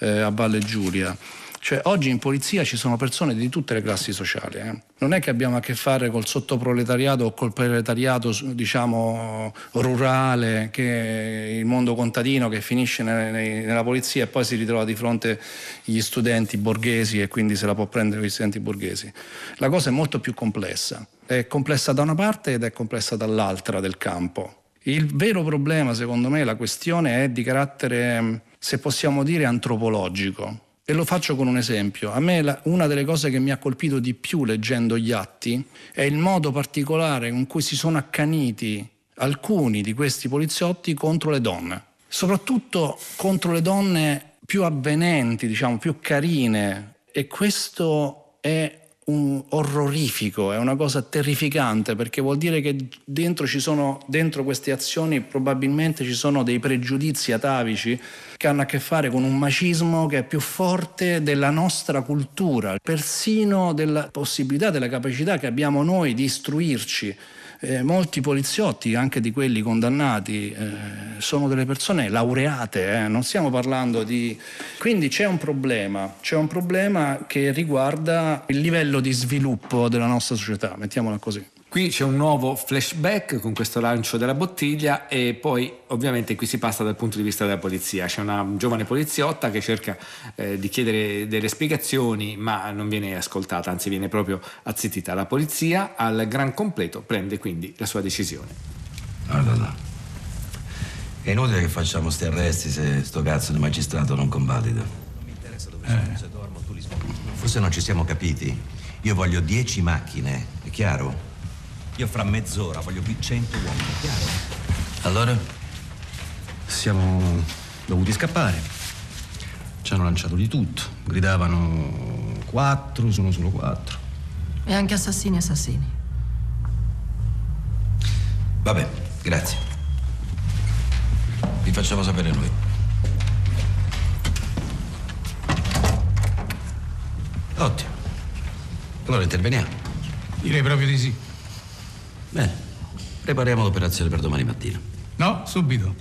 Eh, a Valle Giulia. Cioè, oggi in polizia ci sono persone di tutte le classi sociali. eh. Non è che abbiamo a che fare col sottoproletariato o col proletariato, diciamo, rurale, che il mondo contadino che finisce ne- ne- nella polizia e poi si ritrova di fronte gli studenti borghesi e quindi se la può prendere gli studenti borghesi. La cosa è molto più complessa. È complessa da una parte ed è complessa dall'altra del campo. Il vero problema, secondo me, la questione è di carattere, se possiamo dire, antropologico. E lo faccio con un esempio. A me la- una delle cose che mi ha colpito di più leggendo gli atti è il modo particolare con cui si sono accaniti alcuni di questi poliziotti contro le donne. Soprattutto contro le donne più avvenenti, diciamo, più carine. E questo è un orrorifico, è una cosa terrificante perché vuol dire che dentro, sono, dentro queste azioni probabilmente ci sono dei pregiudizi atavici che hanno a che fare con un macismo che è più forte della nostra cultura, persino della possibilità, della capacità che abbiamo noi di istruirci. Eh, molti poliziotti, anche di quelli condannati, eh, sono delle persone laureate, eh, non stiamo parlando di... Quindi c'è un problema, c'è un problema che riguarda il livello di sviluppo della nostra società, mettiamola così. Qui c'è un nuovo flashback con questo lancio della bottiglia e poi ovviamente qui si passa dal punto di vista della polizia. C'è una giovane poliziotta che cerca eh, di chiedere delle spiegazioni ma non viene ascoltata, anzi viene proprio azzittita. La polizia al gran completo prende quindi la sua decisione. Guarda là. È inutile che facciamo sti arresti se sto cazzo di magistrato non convalida. Forse non ci siamo capiti. Io voglio 10 macchine, è chiaro? Io fra mezz'ora voglio qui 100 uomini, chiaro? Allora? Siamo dovuti scappare. Ci hanno lanciato di tutto. Gridavano quattro, sono solo quattro. E anche assassini assassini. Vabbè, grazie. Vi facciamo sapere noi. Ottimo. Allora interveniamo. Direi proprio di sì. Bene. Prepariamo l'operazione per domani mattina. No, subito.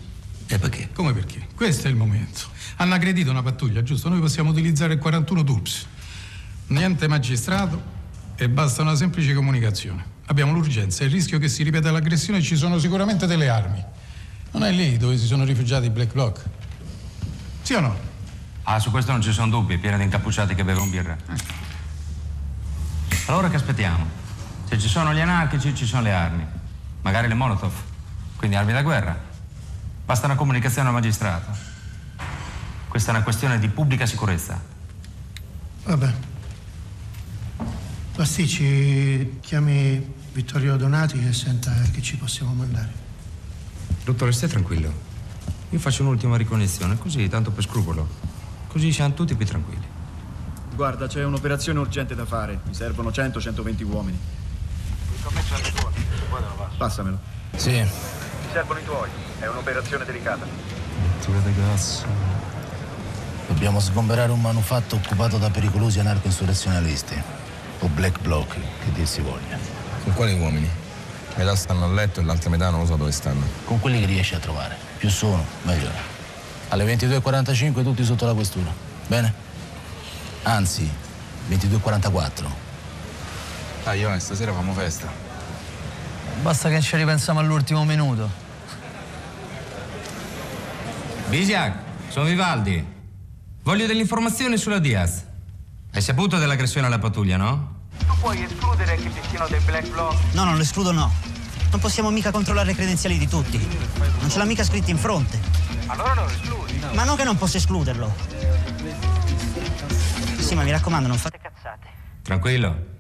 E perché? Come perché? Questo è il momento. Hanno aggredito una pattuglia, giusto? Noi possiamo utilizzare il 41 Turps. Niente magistrato e basta una semplice comunicazione. Abbiamo l'urgenza, il rischio che si ripeta l'aggressione ci sono sicuramente delle armi. Non è lì dove si sono rifugiati i Black Bloc. Sì o no? Ah, su questo non ci sono dubbi, piena di incappucciati che bevono birra. Allora che aspettiamo? Se ci sono gli anarchici, ci sono le armi. Magari le Molotov. Quindi armi da guerra. Basta una comunicazione al magistrato. Questa è una questione di pubblica sicurezza. Vabbè. Pasticci, chiami Vittorio Donati e senta che ci possiamo mandare. Dottore, stia tranquillo. Io faccio un'ultima ricognizione, così, tanto per scrupolo. Così siamo tutti più tranquilli. Guarda, c'è un'operazione urgente da fare. Mi servono 100-120 uomini. Il commesso alle tuoi. Passamelo. Sì. Mi servono i tuoi. È un'operazione delicata. Tira di cazzo. Dobbiamo sgomberare un manufatto occupato da pericolosi anarco-insurrezionalisti. O black bloc, che dir si voglia. Con quali uomini? Metà stanno a letto e l'altra metà non lo so dove stanno. Con quelli che riesci a trovare. Più sono, meglio è. Alle 22.45 tutti sotto la questura. Bene? Anzi, 22.44. Ah, Ione, stasera famo festa. Basta che ci ripensiamo all'ultimo minuto. Bisiak, sono Vivaldi. Voglio delle informazioni sulla Diaz. Hai saputo dell'aggressione alla pattuglia, no? Tu puoi escludere che ci siano dei black bloc? No, non lo escludo, no. Non possiamo mica controllare le credenziali di tutti. Non ce l'ha mica scritto in fronte. Allora lo escludi. Ma non che non posso escluderlo. Sì, ma mi raccomando, non fate cazzate. Tranquillo.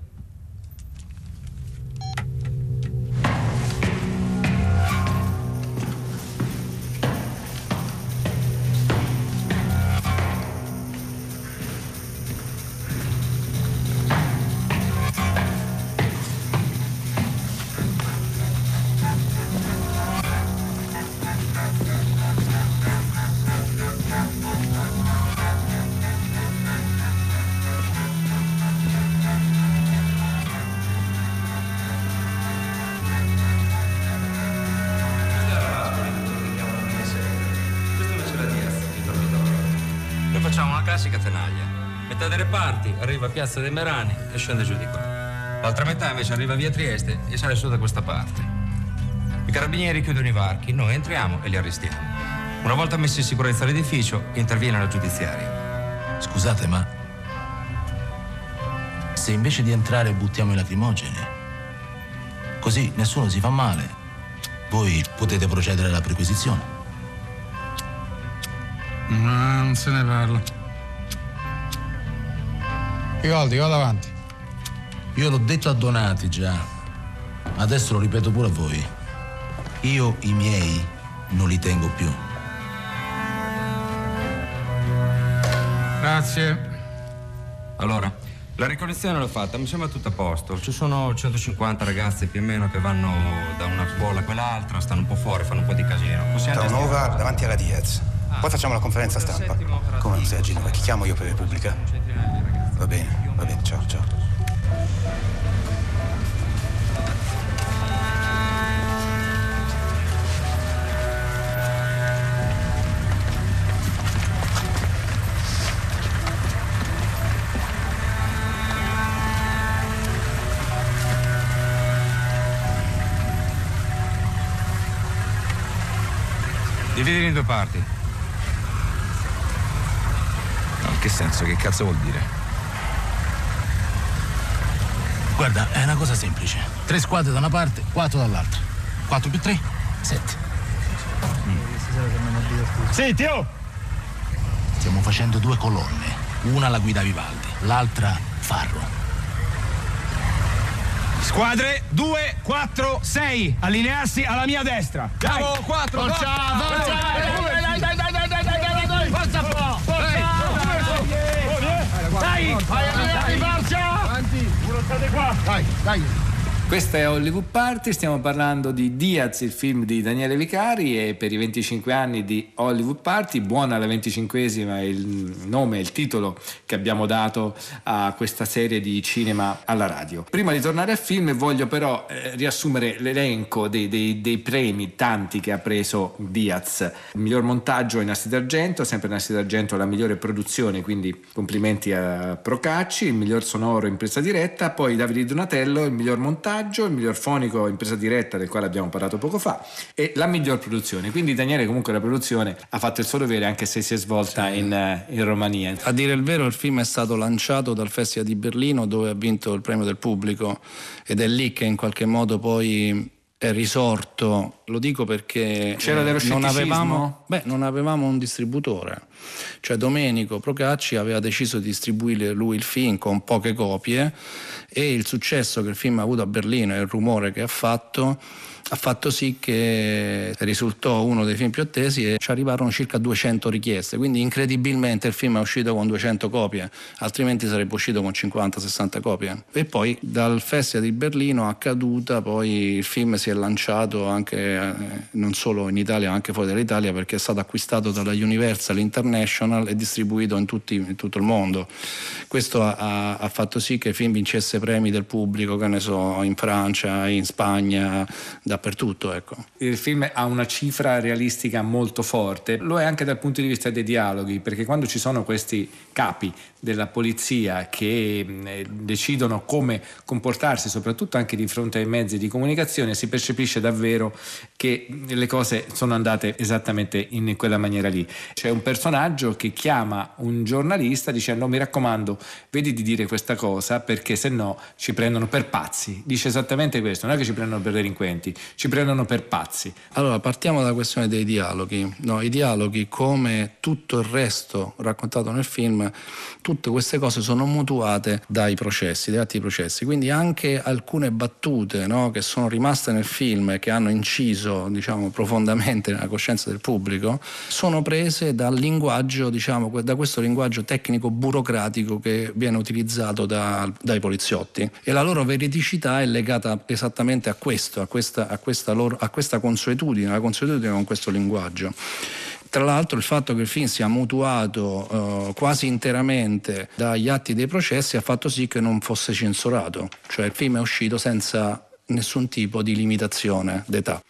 Piazza dei Merani e scende giù di qua. L'altra metà invece arriva via Trieste e sale su da questa parte. I carabinieri chiudono i varchi, noi entriamo e li arrestiamo. Una volta messi in sicurezza l'edificio, interviene la giudiziaria. Scusate, ma se invece di entrare buttiamo i lacrimogeni, così nessuno si fa male, voi potete procedere alla perquisizione. No, non se ne parla. Ivaldi, vado avanti. Io l'ho detto a Donati già, adesso lo ripeto pure a voi. Io i miei non li tengo più. Grazie. Allora, la ricognizione l'ho fatta, mi sembra tutto a posto. Ci sono 150 ragazzi più o meno che vanno da una scuola a quell'altra, stanno un po' fuori, fanno un po' di casino. Possiamo Terranova davanti alla Diaz. Poi facciamo la conferenza stampa. Come non sei a Genova? Chi chiamo io per Repubblica? Va bene, va bene, ciao, ciao. Dividili in due parti. No, in che senso? Che cazzo vuol dire? Guarda, è una cosa semplice. Tre squadre da una parte, quattro dall'altra. Quattro più tre, sette. Sì, Tio! Stiamo facendo due colonne. Una la guida Vivaldi, l'altra Farro. Squadre 2, 4, 6. Allinearsi alla mia destra. Bravo, 4, Forza, forza! Dai, dai, dai, dai, dai, dai, dai, dai. Forza un po'. Forza. Dai, vai, allineati, forza. Avanti, uno state qua. Dai, dai. Questa è Hollywood Party, stiamo parlando di Diaz, il film di Daniele Vicari e per i 25 anni di Hollywood Party, buona la 25esima è il nome, il titolo che abbiamo dato a questa serie di cinema alla radio. Prima di tornare al film voglio però eh, riassumere l'elenco dei, dei- dei premi tanti che ha preso Diaz. Il miglior montaggio in Nastri d'Argento, sempre Nastri d'Argento la migliore produzione, quindi complimenti a Procacci, il miglior sonoro in presa diretta, poi Davide Donatello, il miglior montaggio, il miglior fonico in presa diretta del quale abbiamo parlato poco fa e la miglior produzione. Quindi Daniele comunque la produzione ha fatto il suo dovere anche se si è svolta in, eh, in Romania. A dire il vero, il film è stato lanciato dal Festival di Berlino dove ha vinto il premio del pubblico ed è lì che in qualche modo poi risorto. Lo dico perché C'era eh, dello non scetticismo? avevamo, beh, non avevamo un distributore. Cioè Domenico Procacci aveva deciso di distribuire lui il film con poche copie e il successo che il film ha avuto a Berlino e il rumore che ha fatto ha fatto sì che risultò uno dei film più attesi e ci arrivarono circa 200 richieste, quindi incredibilmente il film è uscito con 200 copie, altrimenti sarebbe uscito con 50-60 copie. E poi dal Festival di Berlino a caduta poi il film si è lanciato anche eh, non solo in Italia ma anche fuori dall'Italia perché è stato acquistato dalla Universal International e distribuito in, tutti- in tutto il mondo. Questo ha- ha, fatto sì che il film vincesse premi del pubblico, che ne so, in Francia, in Spagna, dappertutto. Ecco. Il film ha una cifra realistica molto forte, lo è anche dal punto di vista dei dialoghi, perché quando ci sono questi capi della polizia che mh, eh, decidono come comportarsi, soprattutto anche di fronte ai mezzi di comunicazione, si percepisce davvero che le cose sono andate esattamente in quella maniera lì. C'è un personaggio che chiama un giornalista dicendo mi raccomando, vedi di dire questa cosa perché se no ci prendono per pazzi. Dice esattamente questo, non è che ci prendono per delinquenti, ci prendono per pazzi. Allora, partiamo dalla questione dei dialoghi. No, I dialoghi, come tutto il resto raccontato nel film, tutte queste cose sono mutuate dai processi, dai atti processi. Quindi anche alcune battute no, che sono rimaste nel film e che hanno inciso diciamo, profondamente nella coscienza del pubblico, sono prese dal linguaggio, diciamo, da questo linguaggio tecnico burocratico che viene utilizzato da- dai poliziotti. E la loro veridicità è legata esattamente a questo, a questa, a questa loro- a questa consuetudine, la consuetudine con questo linguaggio. Tra l'altro il fatto che il film sia mutuato eh, quasi interamente dagli atti dei processi ha fatto sì che non fosse censurato, cioè il film è uscito senza nessun tipo di limitazione d'età.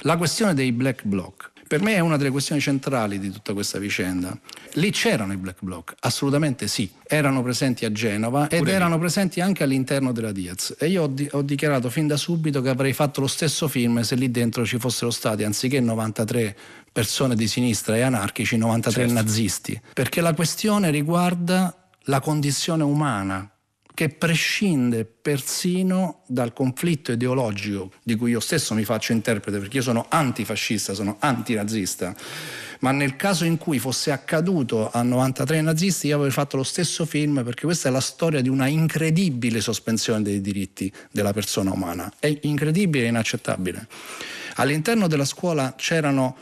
La questione dei black bloc. Per me è una delle questioni centrali di tutta questa vicenda. Lì c'erano i black bloc, assolutamente sì, erano presenti a Genova ed Pure lì. erano presenti anche all'interno della Diaz. E io ho, di- ho dichiarato fin da subito che avrei fatto lo stesso film se lì dentro ci fossero stati, anziché 93 persone di sinistra e anarchici, 93 Certo. nazisti. Perché la questione riguarda la condizione umana che prescinde persino dal conflitto ideologico di cui io stesso mi faccio interprete, perché io sono antifascista, sono antinazista, ma nel caso in cui fosse accaduto a 93 nazisti io avrei fatto lo stesso film perché questa è la storia di una incredibile sospensione dei diritti della persona umana, è incredibile e inaccettabile. All'interno della scuola c'erano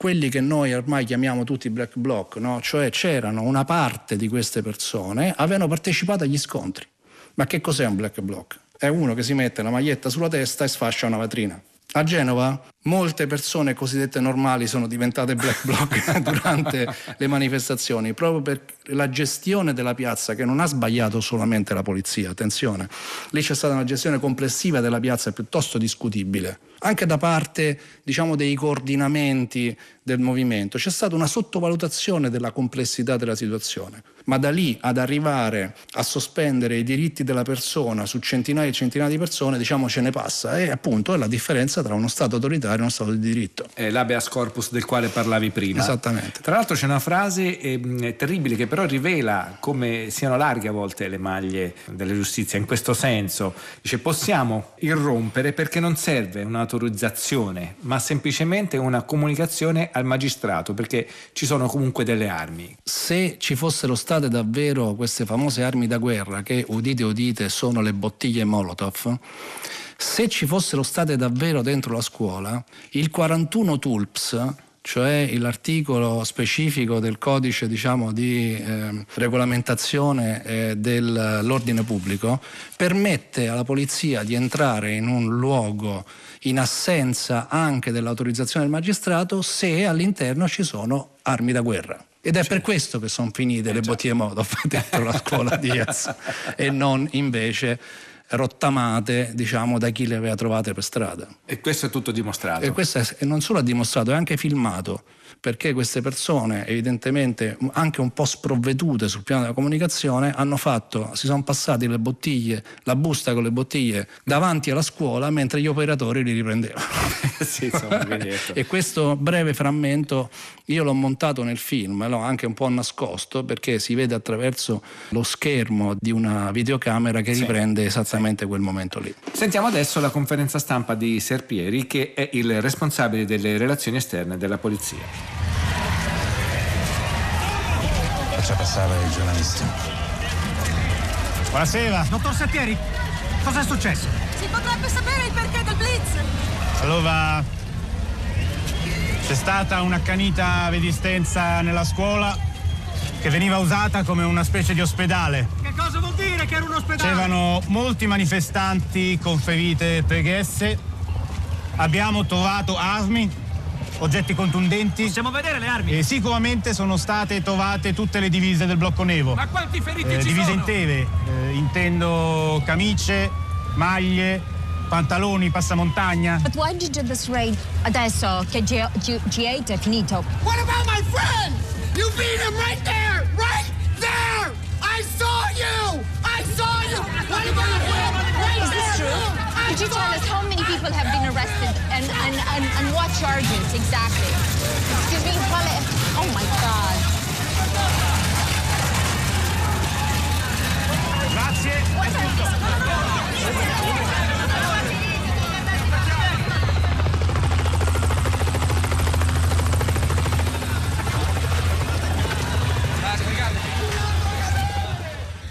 quelli che noi ormai chiamiamo tutti black bloc, no? cioè c'erano una parte di queste persone, avevano partecipato agli scontri. Ma che cos'è un black bloc? È uno che si mette la maglietta sulla testa e sfascia una vetrina. A Genova molte persone cosiddette normali sono diventate black bloc durante le manifestazioni, proprio per la gestione della piazza che non ha sbagliato solamente la polizia, attenzione, lì c'è stata una gestione complessiva della piazza piuttosto discutibile, anche da parte diciamo, dei coordinamenti del movimento, c'è stata una sottovalutazione della complessità della situazione, ma da lì ad arrivare a sospendere i diritti della persona su centinaia e centinaia di persone, diciamo ce ne passa e appunto è la differenza tra uno Stato autoritario e uno Stato di diritto. È l'abeas corpus del quale parlavi prima. Esattamente. Tra l'altro c'è una frase ehm, terribile che però rivela come siano larghe a volte le maglie della giustizia. In questo senso dice possiamo irrompere perché non serve un'autorizzazione ma semplicemente una comunicazione al magistrato perché ci sono comunque delle armi. Se ci fossero state davvero queste famose armi da guerra che udite udite sono le bottiglie Molotov, se ci fossero state davvero dentro la scuola, il 41 Tulps, cioè l'articolo specifico del codice diciamo, di eh, regolamentazione eh, dell'ordine pubblico, permette alla polizia di entrare in un luogo in assenza anche dell'autorizzazione del magistrato se all'interno ci sono armi da guerra. Ed è per questo che sono finite le bottiglie Molotov dentro la scuola Diaz e non invece rottamate diciamo da chi le aveva trovate per strada. E questo è tutto dimostrato. E questo è, non solo è dimostrato, è anche filmato, perché queste persone, evidentemente anche un po' sprovvedute sul piano della comunicazione, hanno fatto, si sono passati le bottiglie, la busta con le bottiglie davanti alla scuola mentre gli operatori li riprendevano. sì, insomma, ecco. e questo breve frammento io l'ho montato nel film, l'ho anche un po' nascosto perché si vede attraverso lo schermo di una videocamera che Sì. riprende esattamente quel momento lì. Sentiamo adesso la conferenza stampa di Serpieri che è il responsabile delle relazioni esterne della polizia. Faccia passare il giornalista. Buonasera. Dottor Settieri, cosa è successo? Si potrebbe sapere il perché del blitz? Allora, c'è stata un'accanita vedistenza nella scuola che veniva usata come una specie di ospedale. Che cosa vuol dire che era un ospedale? C'erano molti manifestanti con ferite pregresse. Abbiamo trovato armi, oggetti contundenti. Possiamo vedere le armi? E sicuramente sono state trovate tutte le divise del blocco Nevo. Ma quanti feriti Eh, ci divise sono? intere, eh, intendo camicie, maglie, pantaloni, passamontagna. But why did you this raid adesso che G- G- G8 è finito? What about my friend? You beat him right there! Right there! I saw you! I saw you! What about him? Right Is this there! true? I Could you tell saw us how many people have been arrested and, and, and, and what charges exactly? Excuse me, quale... Oh my God. That's Grazie.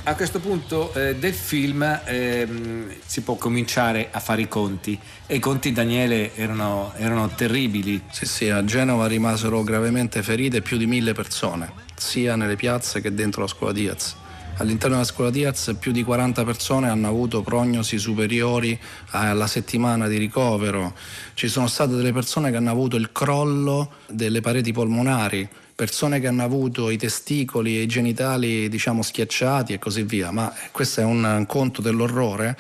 A questo punto eh, del film ehm, si può cominciare a fare i conti e i conti Daniele erano, erano terribili. Sì, sì, a Genova rimasero gravemente ferite più di mille persone, sia nelle piazze che dentro la scuola Diaz. All'interno della scuola Diaz più di 40 persone hanno avuto prognosi superiori alla settimana di ricovero. Ci sono state delle persone che hanno avuto il crollo delle pareti polmonari, persone che hanno avuto i testicoli e i genitali diciamo schiacciati e così via, ma questo è un conto dell'orrore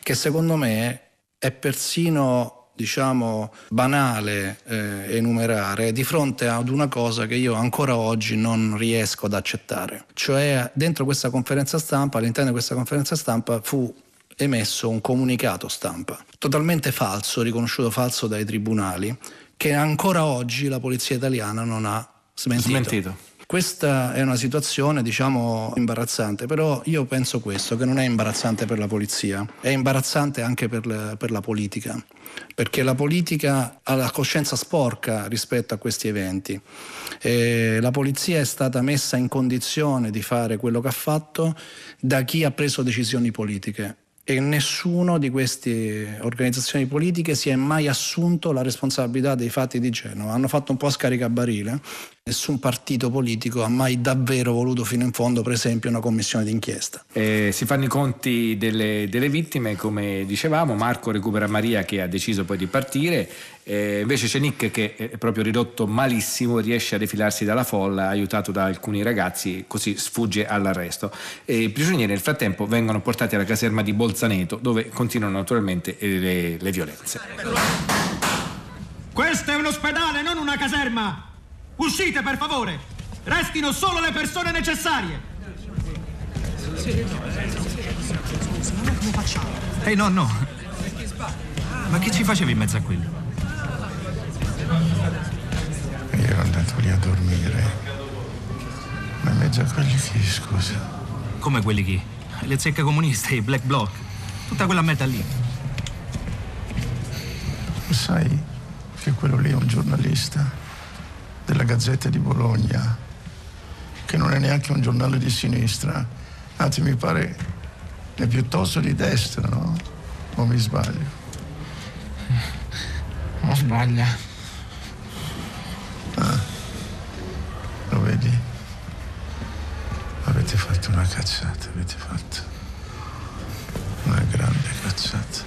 che secondo me è persino diciamo banale eh, enumerare di fronte ad una cosa che io ancora oggi non riesco ad accettare. Cioè dentro questa conferenza stampa, all'interno di questa conferenza stampa fu emesso un comunicato stampa totalmente falso, riconosciuto falso dai tribunali, che ancora oggi la polizia italiana non ha smentito. Smentito. Questa è una situazione, diciamo, imbarazzante, però io penso questo, che non è imbarazzante per la polizia, è imbarazzante anche per, la- per la politica, perché la politica ha la coscienza sporca rispetto a questi eventi. E la polizia è stata messa in condizione di fare quello che ha fatto da chi ha preso decisioni politiche e nessuno di queste organizzazioni politiche si è mai assunto la responsabilità dei fatti di Genova. Hanno fatto un po' scaricabarile. Nessun partito politico ha mai davvero voluto fino in fondo, per esempio, una commissione d'inchiesta. Eh, si fanno i conti delle, delle vittime, come dicevamo, Marco recupera Maria che ha deciso poi di partire, eh, invece c'è Nick che è proprio ridotto malissimo, riesce a defilarsi dalla folla, aiutato da alcuni ragazzi, così sfugge all'arresto. E I prigionieri nel frattempo vengono portati alla caserma di Bolzaneto, dove continuano naturalmente le, le violenze. Questo è un ospedale, non una caserma! Uscite, per favore! Restino solo le persone necessarie! Come facciamo? Ehi, no, no. Ma che ci facevi in mezzo a quelli? Io ero andato lì a dormire. Ma in mezzo a quelli chi, scusa? Come quelli chi? Le zecche comuniste, i black bloc. Tutta quella merda lì. Sai che quello lì è un giornalista della Gazzetta di Bologna, che non è neanche un giornale di sinistra, anzi mi pare è piuttosto di destra, no? O mi sbaglio? Non sbaglia. Ah, lo vedi? Avete fatto una cazzata, avete fatto una grande cazzata.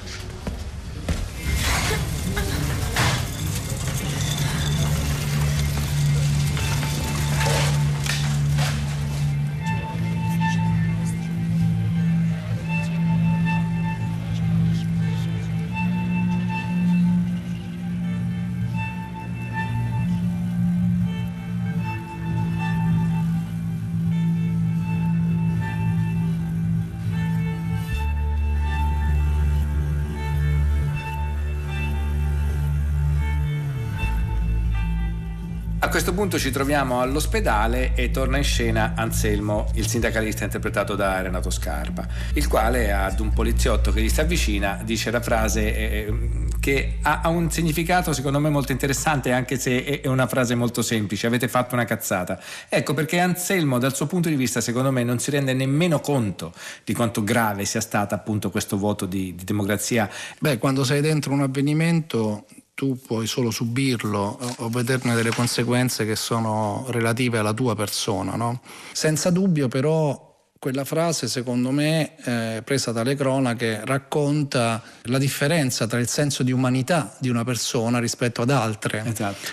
Punto ci troviamo all'ospedale e torna in scena Anselmo, il sindacalista interpretato da Renato Scarpa, il quale ad un poliziotto che gli si avvicina dice la frase eh, che ha, un significato secondo me molto interessante anche se è, è una frase molto semplice, avete fatto una cazzata. Ecco perché Anselmo dal suo punto di vista secondo me non si rende nemmeno conto di quanto grave sia stato appunto questo voto di, di democrazia. Beh, quando sei dentro un avvenimento tu puoi solo subirlo o- vederne delle conseguenze che sono relative alla tua persona. no? Senza dubbio però quella frase, secondo me, eh, presa dalle cronache, racconta la differenza tra il senso di umanità di una persona rispetto ad altre.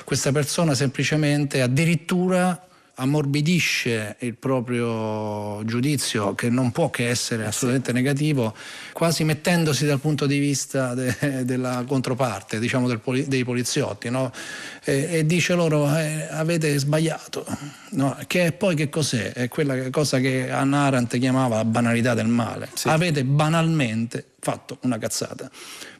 Questa persona semplicemente addirittura ammorbidisce il proprio giudizio che non può che essere assolutamente negativo quasi mettendosi dal punto di vista de- della controparte diciamo del dei poliziotti no? e-, e dice loro eh, avete sbagliato no? che poi che cos'è? è quella cosa che Hannah Arendt chiamava la banalità del male avete banalmente fatto una cazzata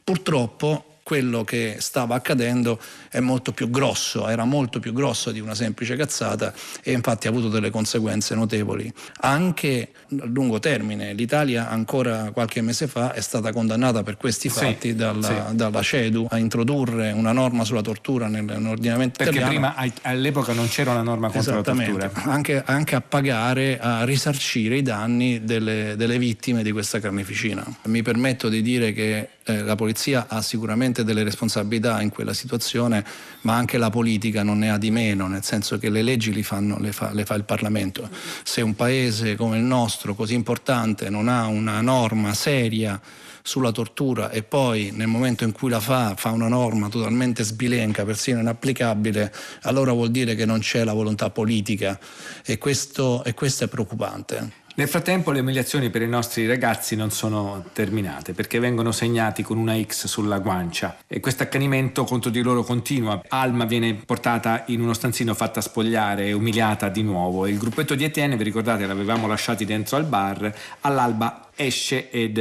purtroppo quello che stava accadendo è molto più grosso, era molto più grosso di una semplice cazzata e infatti ha avuto delle conseguenze notevoli. Anche a lungo termine, l'Italia ancora qualche mese fa è stata condannata per questi Sì, fatti dalla, sì. dalla CEDU a introdurre una norma sulla tortura nel- nell'ordinamento Perché italiano. prima ai- all'epoca non c'era una norma contro la tortura. anche, anche a pagare, a risarcire i danni delle, delle vittime di questa carneficina. Mi permetto di dire che eh, la polizia ha sicuramente delle responsabilità in quella situazione, ma anche la politica non ne ha di meno, nel senso che le leggi li fanno- le, fa, le fa il Parlamento. Se un paese come il nostro, così importante, non ha una norma seria sulla tortura e poi nel momento in cui la fa fa una norma totalmente sbilenca, persino inapplicabile, allora vuol dire che non c'è la volontà politica e questo, e questo è preoccupante. Nel frattempo le umiliazioni per i nostri ragazzi non sono terminate perché vengono segnati con una X sulla guancia. E questo accanimento contro di loro continua. Alma viene portata in uno stanzino fatta spogliare e umiliata di nuovo. E il gruppetto di Etienne, vi ricordate, l'avevamo lasciati dentro al bar, all'alba esce ed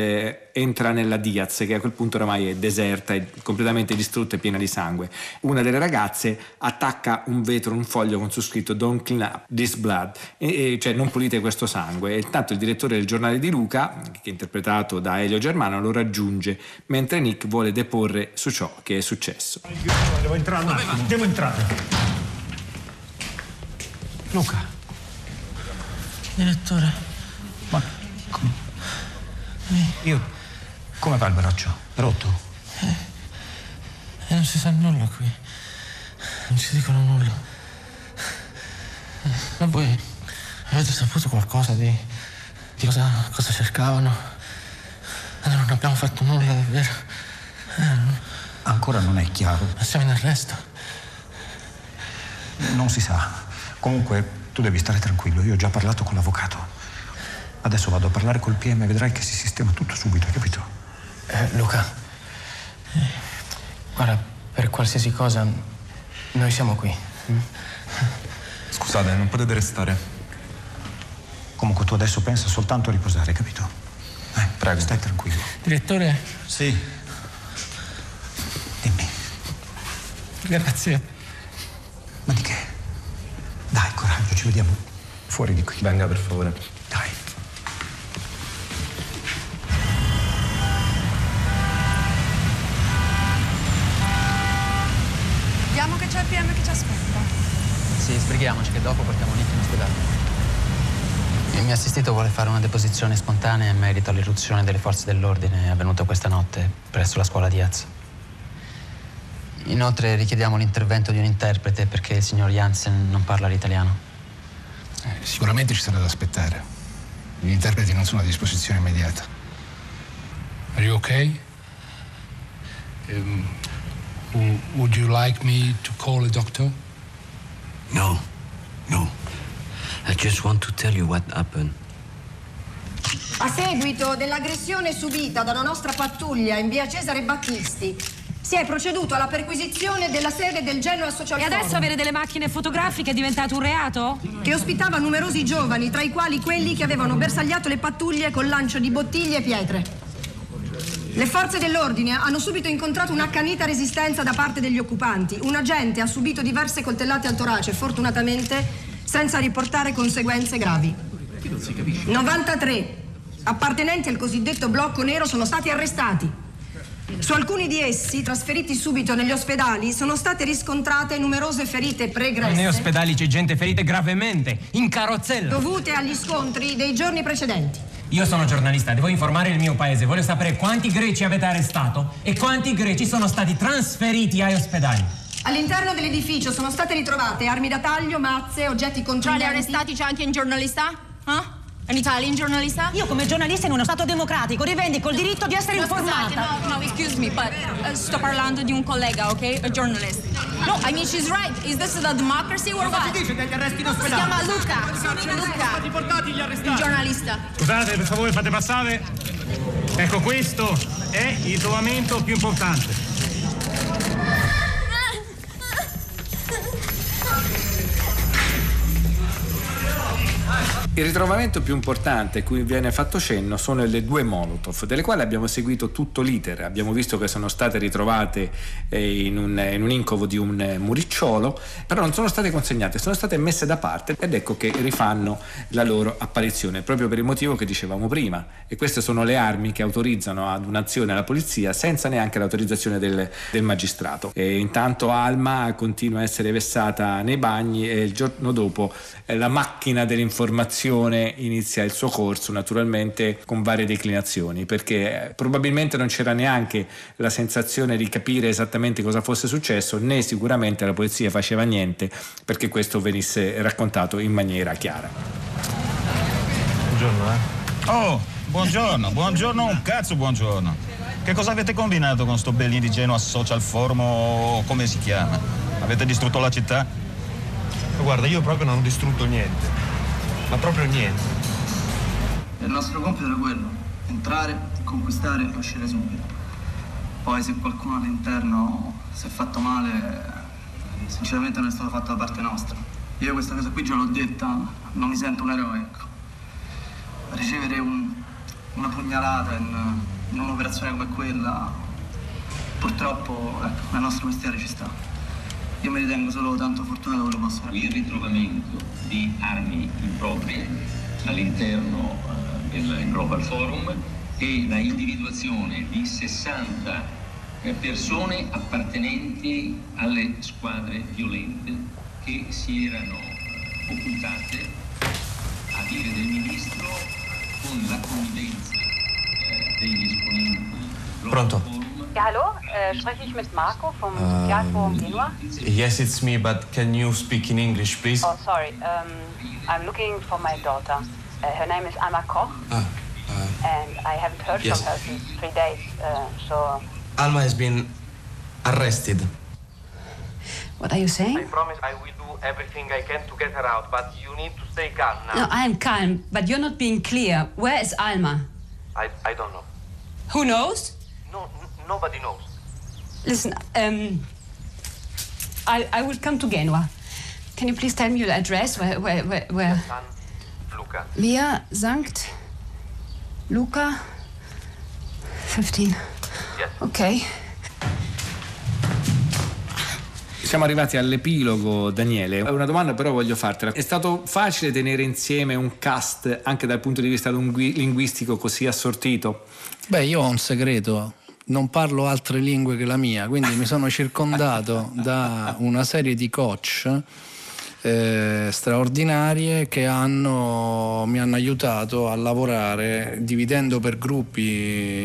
entra nella Diaz che a quel punto ormai è deserta, è completamente distrutta e piena di sangue. Una delle ragazze attacca un vetro, un foglio con su scritto Don't clean up this blood, e, e, cioè non pulite questo sangue. E intanto il direttore del giornale di Luca, che è interpretato da Elio Germano, lo raggiunge mentre Nick vuole deporre su ciò che è successo. Devo entrare un attimo, devo entrare. Luca. Direttore. Ma come? Io. Come va il braccio? Rotto? Eh, eh, non si sa nulla qui. Non si dicono nulla. Ma voi avete saputo qualcosa di, di cosa, cosa cercavano? Eh, non abbiamo fatto nulla davvero. Eh, Ancora non è chiaro. Ma siamo in arresto. Non si sa. Comunque, tu devi stare tranquillo. Io ho già parlato con l'avvocato. Adesso vado a parlare col PM e vedrai che si sistema tutto subito, capito? Eh, Luca, eh, guarda, per qualsiasi cosa noi siamo qui. mm? Scusate, non potete restare. Comunque tu adesso pensa soltanto a riposare, capito? Eh, prego. Stai tranquillo. Direttore? Sì. Dimmi. Grazie. Ma di che? Dai, coraggio, ci vediamo fuori di qui. Venga, per favore. Dai. Aspetta. Sì, sbrighiamoci che dopo portiamo Nick in ospedale. Il mio assistito vuole fare una deposizione spontanea in merito all'irruzione delle forze dell'ordine avvenuta questa notte presso la scuola Diaz. Inoltre richiediamo l'intervento di un interprete perché il signor Jansen non parla l'italiano. Eh, Sicuramente ci sarà da aspettare. Gli interpreti non sono a disposizione immediata. Are you okay? Um, w- would you like me to call a doctor? No, no. I just want to tell you what happened. A seguito dell'aggressione subita da una nostra pattuglia in via Cesare Battisti, si è proceduto alla perquisizione della sede del Genoa Social E adesso Forum, avere delle macchine fotografiche è diventato un reato? che ospitava numerosi giovani, tra i quali quelli che avevano bersagliato le pattuglie col lancio di bottiglie e pietre. Le forze dell'ordine hanno subito incontrato un'accanita resistenza da parte degli occupanti. Un agente ha subito diverse coltellate al torace, fortunatamente senza riportare conseguenze gravi. 93 appartenenti al cosiddetto blocco nero sono stati arrestati. Su alcuni di essi, trasferiti subito negli ospedali, sono state riscontrate numerose ferite pregresse. Nei ospedali c'è gente ferita gravemente, in carrozzella. dovute agli scontri dei giorni precedenti. Io sono giornalista, devo informare il mio paese. Voglio sapere quanti greci avete arrestato e quanti greci sono stati trasferiti agli ospedali. All'interno dell'edificio sono state ritrovate armi da taglio, mazze, oggetti Tra contundenti. gli arrestati c'è anche un giornalista? Ah? Un Italian giornalista? Io come giornalista in uno Stato democratico rivendico il diritto di essere No, scusate, informata. no, no, excuse me, but uh, sto parlando di un collega, ok? A journalist. No, I mean she's right. Is this a democracy or Cosa what? si dice degli arresti in Si ospedale? chiama Luca. Sono Luca. stati portati gli arrestati. Il giornalista. Scusate, per favore fate passare. Ecco, questo è il trovamento più importante. Il ritrovamento più importante cui viene fatto cenno sono le due Molotov, delle quali abbiamo seguito tutto l'iter. Abbiamo visto che sono state ritrovate eh, in un, in un incovo di un eh, muricciolo, però non sono state consegnate, sono state messe da parte ed ecco che rifanno la loro apparizione, proprio per il motivo che dicevamo prima. E queste sono le armi che autorizzano ad un'azione alla polizia senza neanche l'autorizzazione del, del magistrato. E intanto Alma continua a essere vessata nei bagni e il giorno dopo eh, la macchina dell'informazione inizia il suo corso naturalmente con varie declinazioni perché eh, probabilmente non c'era neanche la sensazione di capire esattamente cosa fosse successo né sicuramente la polizia faceva niente perché questo venisse raccontato in maniera chiara. Buongiorno, eh. Oh, buongiorno, buongiorno un cazzo, buongiorno. Che cosa avete combinato con sto bellino di Genoa Social Forum o come si chiama? Avete distrutto la città? Guarda, io proprio non ho distrutto niente. Ma proprio niente. Il nostro compito era quello, entrare, conquistare e uscire subito. Poi se qualcuno all'interno si è fatto male, sinceramente non è stato fatto da parte nostra. Io questa cosa qui già l'ho detta, non mi sento un eroe, ecco. Ricevere un- una pugnalata in, in un'operazione come quella, purtroppo, ecco, nel nostro mestiere ci sta. Io mi ritengo solo tanto fortunato che lo posso fare. il ritrovamento di armi improprie all'interno eh, del Global Forum e la individuazione di 60 eh, persone appartenenti alle squadre violente che si erano eh, occultate a dire del ministro con la connivenza eh, degli esponenti Pronto? Ja, hallo, äh, spreche ich mit Marco vom Ähm, Sozialforum Genua? Yes, it's me, but can you speak in English, please? Oh, sorry, um, I'm looking for my daughter. Uh, her name is Alma Koch, Ah, and I haven't heard Yes. from her since three days, uh, so... Alma has been arrested. What are you saying? I promise I will do everything I can to get her out, but you need to stay calm now. No, I am calm, but you're not being clear. Where is Alma? I, I don't know. Who knows? No, n- nobody knows. Listen, um, I, I will come to Genua. Can you please tell me your address? Where, where, where, where? San Luca. Via Sankt Luca 15. Yes. Okay. Siamo arrivati all'epilogo, Daniele. Una domanda però voglio fartela. È stato facile tenere insieme un cast anche dal punto di vista lingui- linguistico così assortito? Beh, io ho un segreto. Non parlo altre lingue che la mia, quindi mi sono circondato da una serie di coach eh, straordinarie che hanno, mi hanno aiutato a lavorare dividendo per gruppi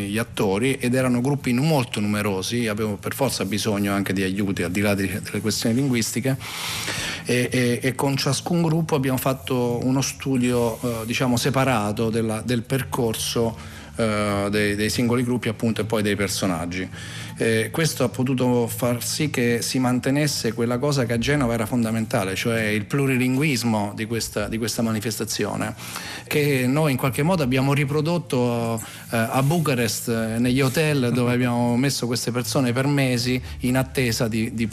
gli attori ed erano gruppi molto numerosi, avevo per forza bisogno anche di aiuti al di là di- delle questioni linguistiche e, e- e con ciascun gruppo abbiamo fatto uno studio eh, diciamo separato della- del percorso eh, dei, dei singoli gruppi appunto e poi dei personaggi. Eh, questo ha potuto far sì che si mantenesse quella cosa che a Genova era fondamentale, cioè il plurilinguismo di questa, di questa manifestazione, che noi in qualche modo abbiamo riprodotto eh, a Bucarest, eh, negli hotel dove abbiamo messo queste persone per mesi in attesa di, di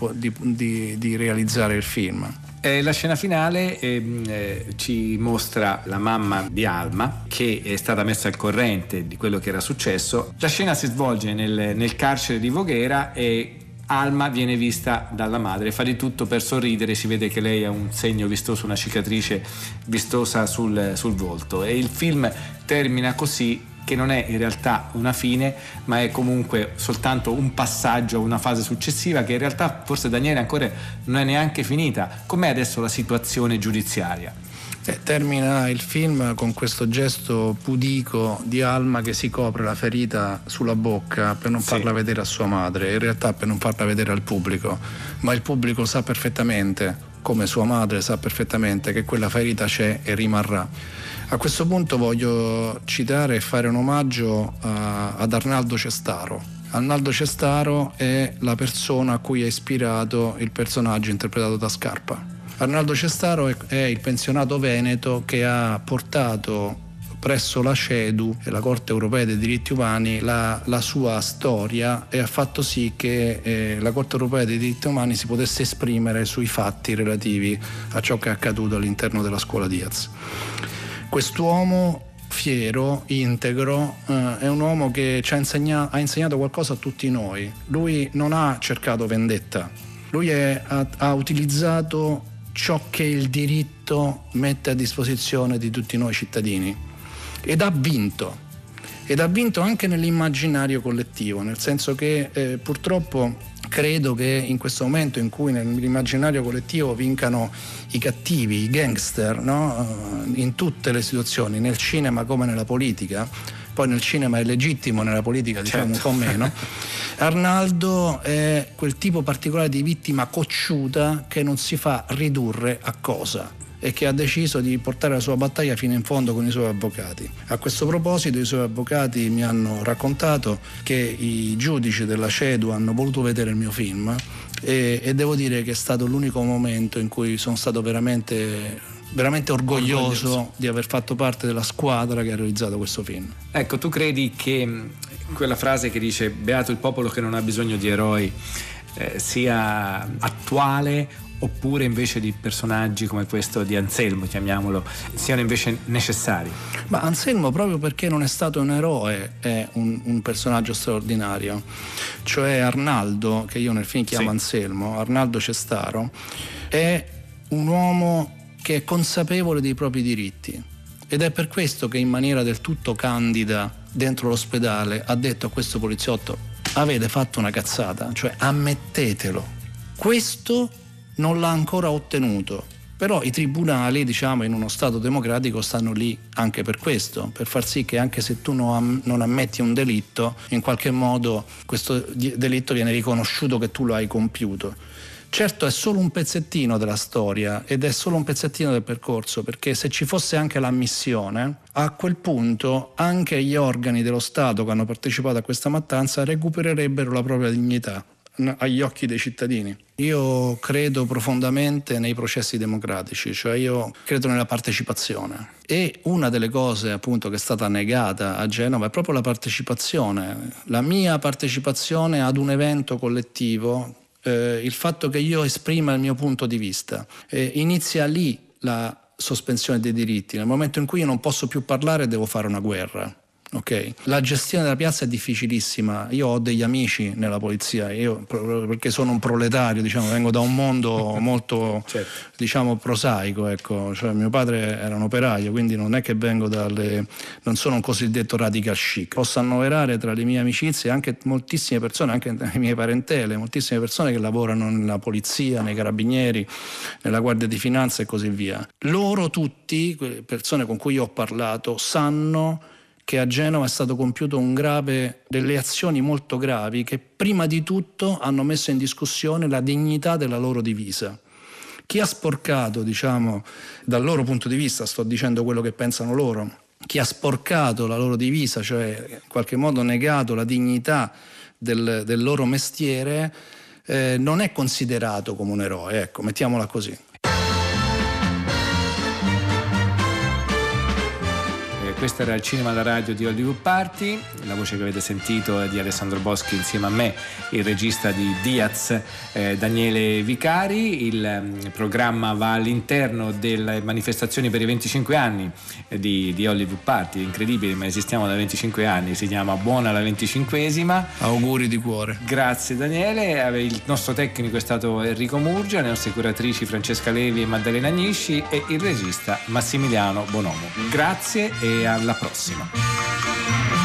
di realizzare il film. Eh, la scena finale ehm, eh, ci mostra la mamma di Alma che è stata messa al corrente di quello che era successo. La scena si svolge nel, nel carcere di Voghera e Alma viene vista dalla madre, fa di tutto per sorridere, si vede che lei ha un segno vistoso, una cicatrice vistosa sul, sul volto e il film termina così che non è in realtà una fine, ma è comunque soltanto un passaggio a una fase successiva che in realtà forse Daniele ancora non è neanche finita. Com'è adesso la situazione giudiziaria? Eh, termina il film con questo gesto pudico di Alma che si copre la ferita sulla bocca per non farla vedere a sua madre, in realtà per non farla vedere al pubblico, ma il pubblico sa perfettamente, come sua madre sa perfettamente, che quella ferita c'è e rimarrà. A questo punto voglio citare e fare un omaggio a- ad Arnaldo Cestaro. Arnaldo Cestaro è la persona a cui è ispirato il personaggio interpretato da Scarpa. Arnaldo Cestaro è, il pensionato veneto che ha portato presso la CEDU la Corte Europea dei Diritti Umani la, la sua storia e ha fatto sì che eh, la Corte Europea dei Diritti Umani si potesse esprimere sui fatti relativi a ciò che è accaduto all'interno della scuola Diaz. Quest'uomo fiero, integro, eh, è un uomo che ci ha, insegna- ha insegnato qualcosa a tutti noi. Lui non ha cercato vendetta, lui è- ha, ha utilizzato ciò che il diritto mette a disposizione di tutti noi cittadini ed ha vinto. Ed ha vinto anche nell'immaginario collettivo, nel senso che eh, purtroppo credo che in questo momento in cui nell'immaginario collettivo vincano i cattivi, i gangster, no? Eh, in tutte le situazioni, nel cinema come nella politica, poi nel cinema è legittimo, nella politica diciamo Certo. un po' meno. Arnaldo è quel tipo particolare di vittima cocciuta che non si fa ridurre a cosa e che ha deciso di portare la sua battaglia fino in fondo con i suoi avvocati. A questo proposito i suoi avvocati mi hanno raccontato che i giudici della CEDU hanno voluto vedere il mio film e, e devo dire che è stato l'unico momento in cui sono stato veramente veramente orgoglioso, orgoglioso, di aver fatto parte della squadra che ha realizzato questo film. Ecco, tu credi che quella frase che dice beato il popolo che non ha bisogno di eroi eh, sia attuale oppure invece di personaggi come questo di Anselmo, chiamiamolo, siano invece necessari? Ma Anselmo proprio perché non è stato un eroe è un, un personaggio straordinario, cioè Arnaldo, che io nel film chiamo sì. Anselmo, Arnaldo Cestaro, è un uomo che è consapevole dei propri diritti ed è per questo che in maniera del tutto candida dentro l'ospedale ha detto a questo poliziotto avete fatto una cazzata, cioè ammettetelo. Questo non l'ha ancora ottenuto. Però i tribunali, diciamo, in uno Stato democratico stanno lì anche per questo, per far sì che anche se tu non ammetti un delitto, in qualche modo questo delitto viene riconosciuto che tu lo hai compiuto. Certo è solo un pezzettino della storia ed è solo un pezzettino del percorso, perché se ci fosse anche l'ammissione, a quel punto anche gli organi dello Stato che hanno partecipato a questa mattanza recupererebbero la propria dignità agli occhi dei cittadini. Io credo profondamente nei processi democratici, cioè io credo nella partecipazione e una delle cose appunto che è stata negata a Genova è proprio la partecipazione, la mia partecipazione ad un evento collettivo, eh, il fatto che io esprima il mio punto di vista. Eh, inizia lì la sospensione dei diritti, nel momento in cui io non posso più parlare devo fare una guerra. Okay. La gestione della piazza è difficilissima. Io ho degli amici nella polizia, io, perché sono un proletario, diciamo, vengo da un mondo molto certo. diciamo, prosaico. Ecco. Cioè, mio padre era un operaio, quindi non è che vengo dalle. non sono un cosiddetto radical chic. Posso annoverare tra le mie amicizie anche moltissime persone, anche le mie parentele, moltissime persone che lavorano nella polizia, nei carabinieri, nella guardia di finanza e così via. Loro tutti, persone con cui ho parlato, sanno che a Genova è stato compiuto un grave, delle azioni molto gravi che prima di tutto hanno messo in discussione la dignità della loro divisa. Chi ha sporcato, diciamo, dal loro punto di vista, sto dicendo quello che pensano loro, chi ha sporcato la loro divisa, cioè in qualche modo negato la dignità del, del loro mestiere, eh, non è considerato come un eroe, ecco, mettiamola così. Questo era il cinema alla radio di Hollywood Party, la voce che avete sentito è di Alessandro Boschi insieme a me, il regista di Diaz, eh, Daniele Vicari, il eh, programma va all'interno delle manifestazioni per i 25 anni eh, di, di, Hollywood Party, incredibile ma esistiamo da 25 anni, si chiama Buona la 25esima. Auguri di cuore. Grazie Daniele, il nostro tecnico è stato Enrico Murgia, le nostre curatrici Francesca Levi e Maddalena Agnisci e il regista Massimiliano Bonomo. Grazie e a alla prossima.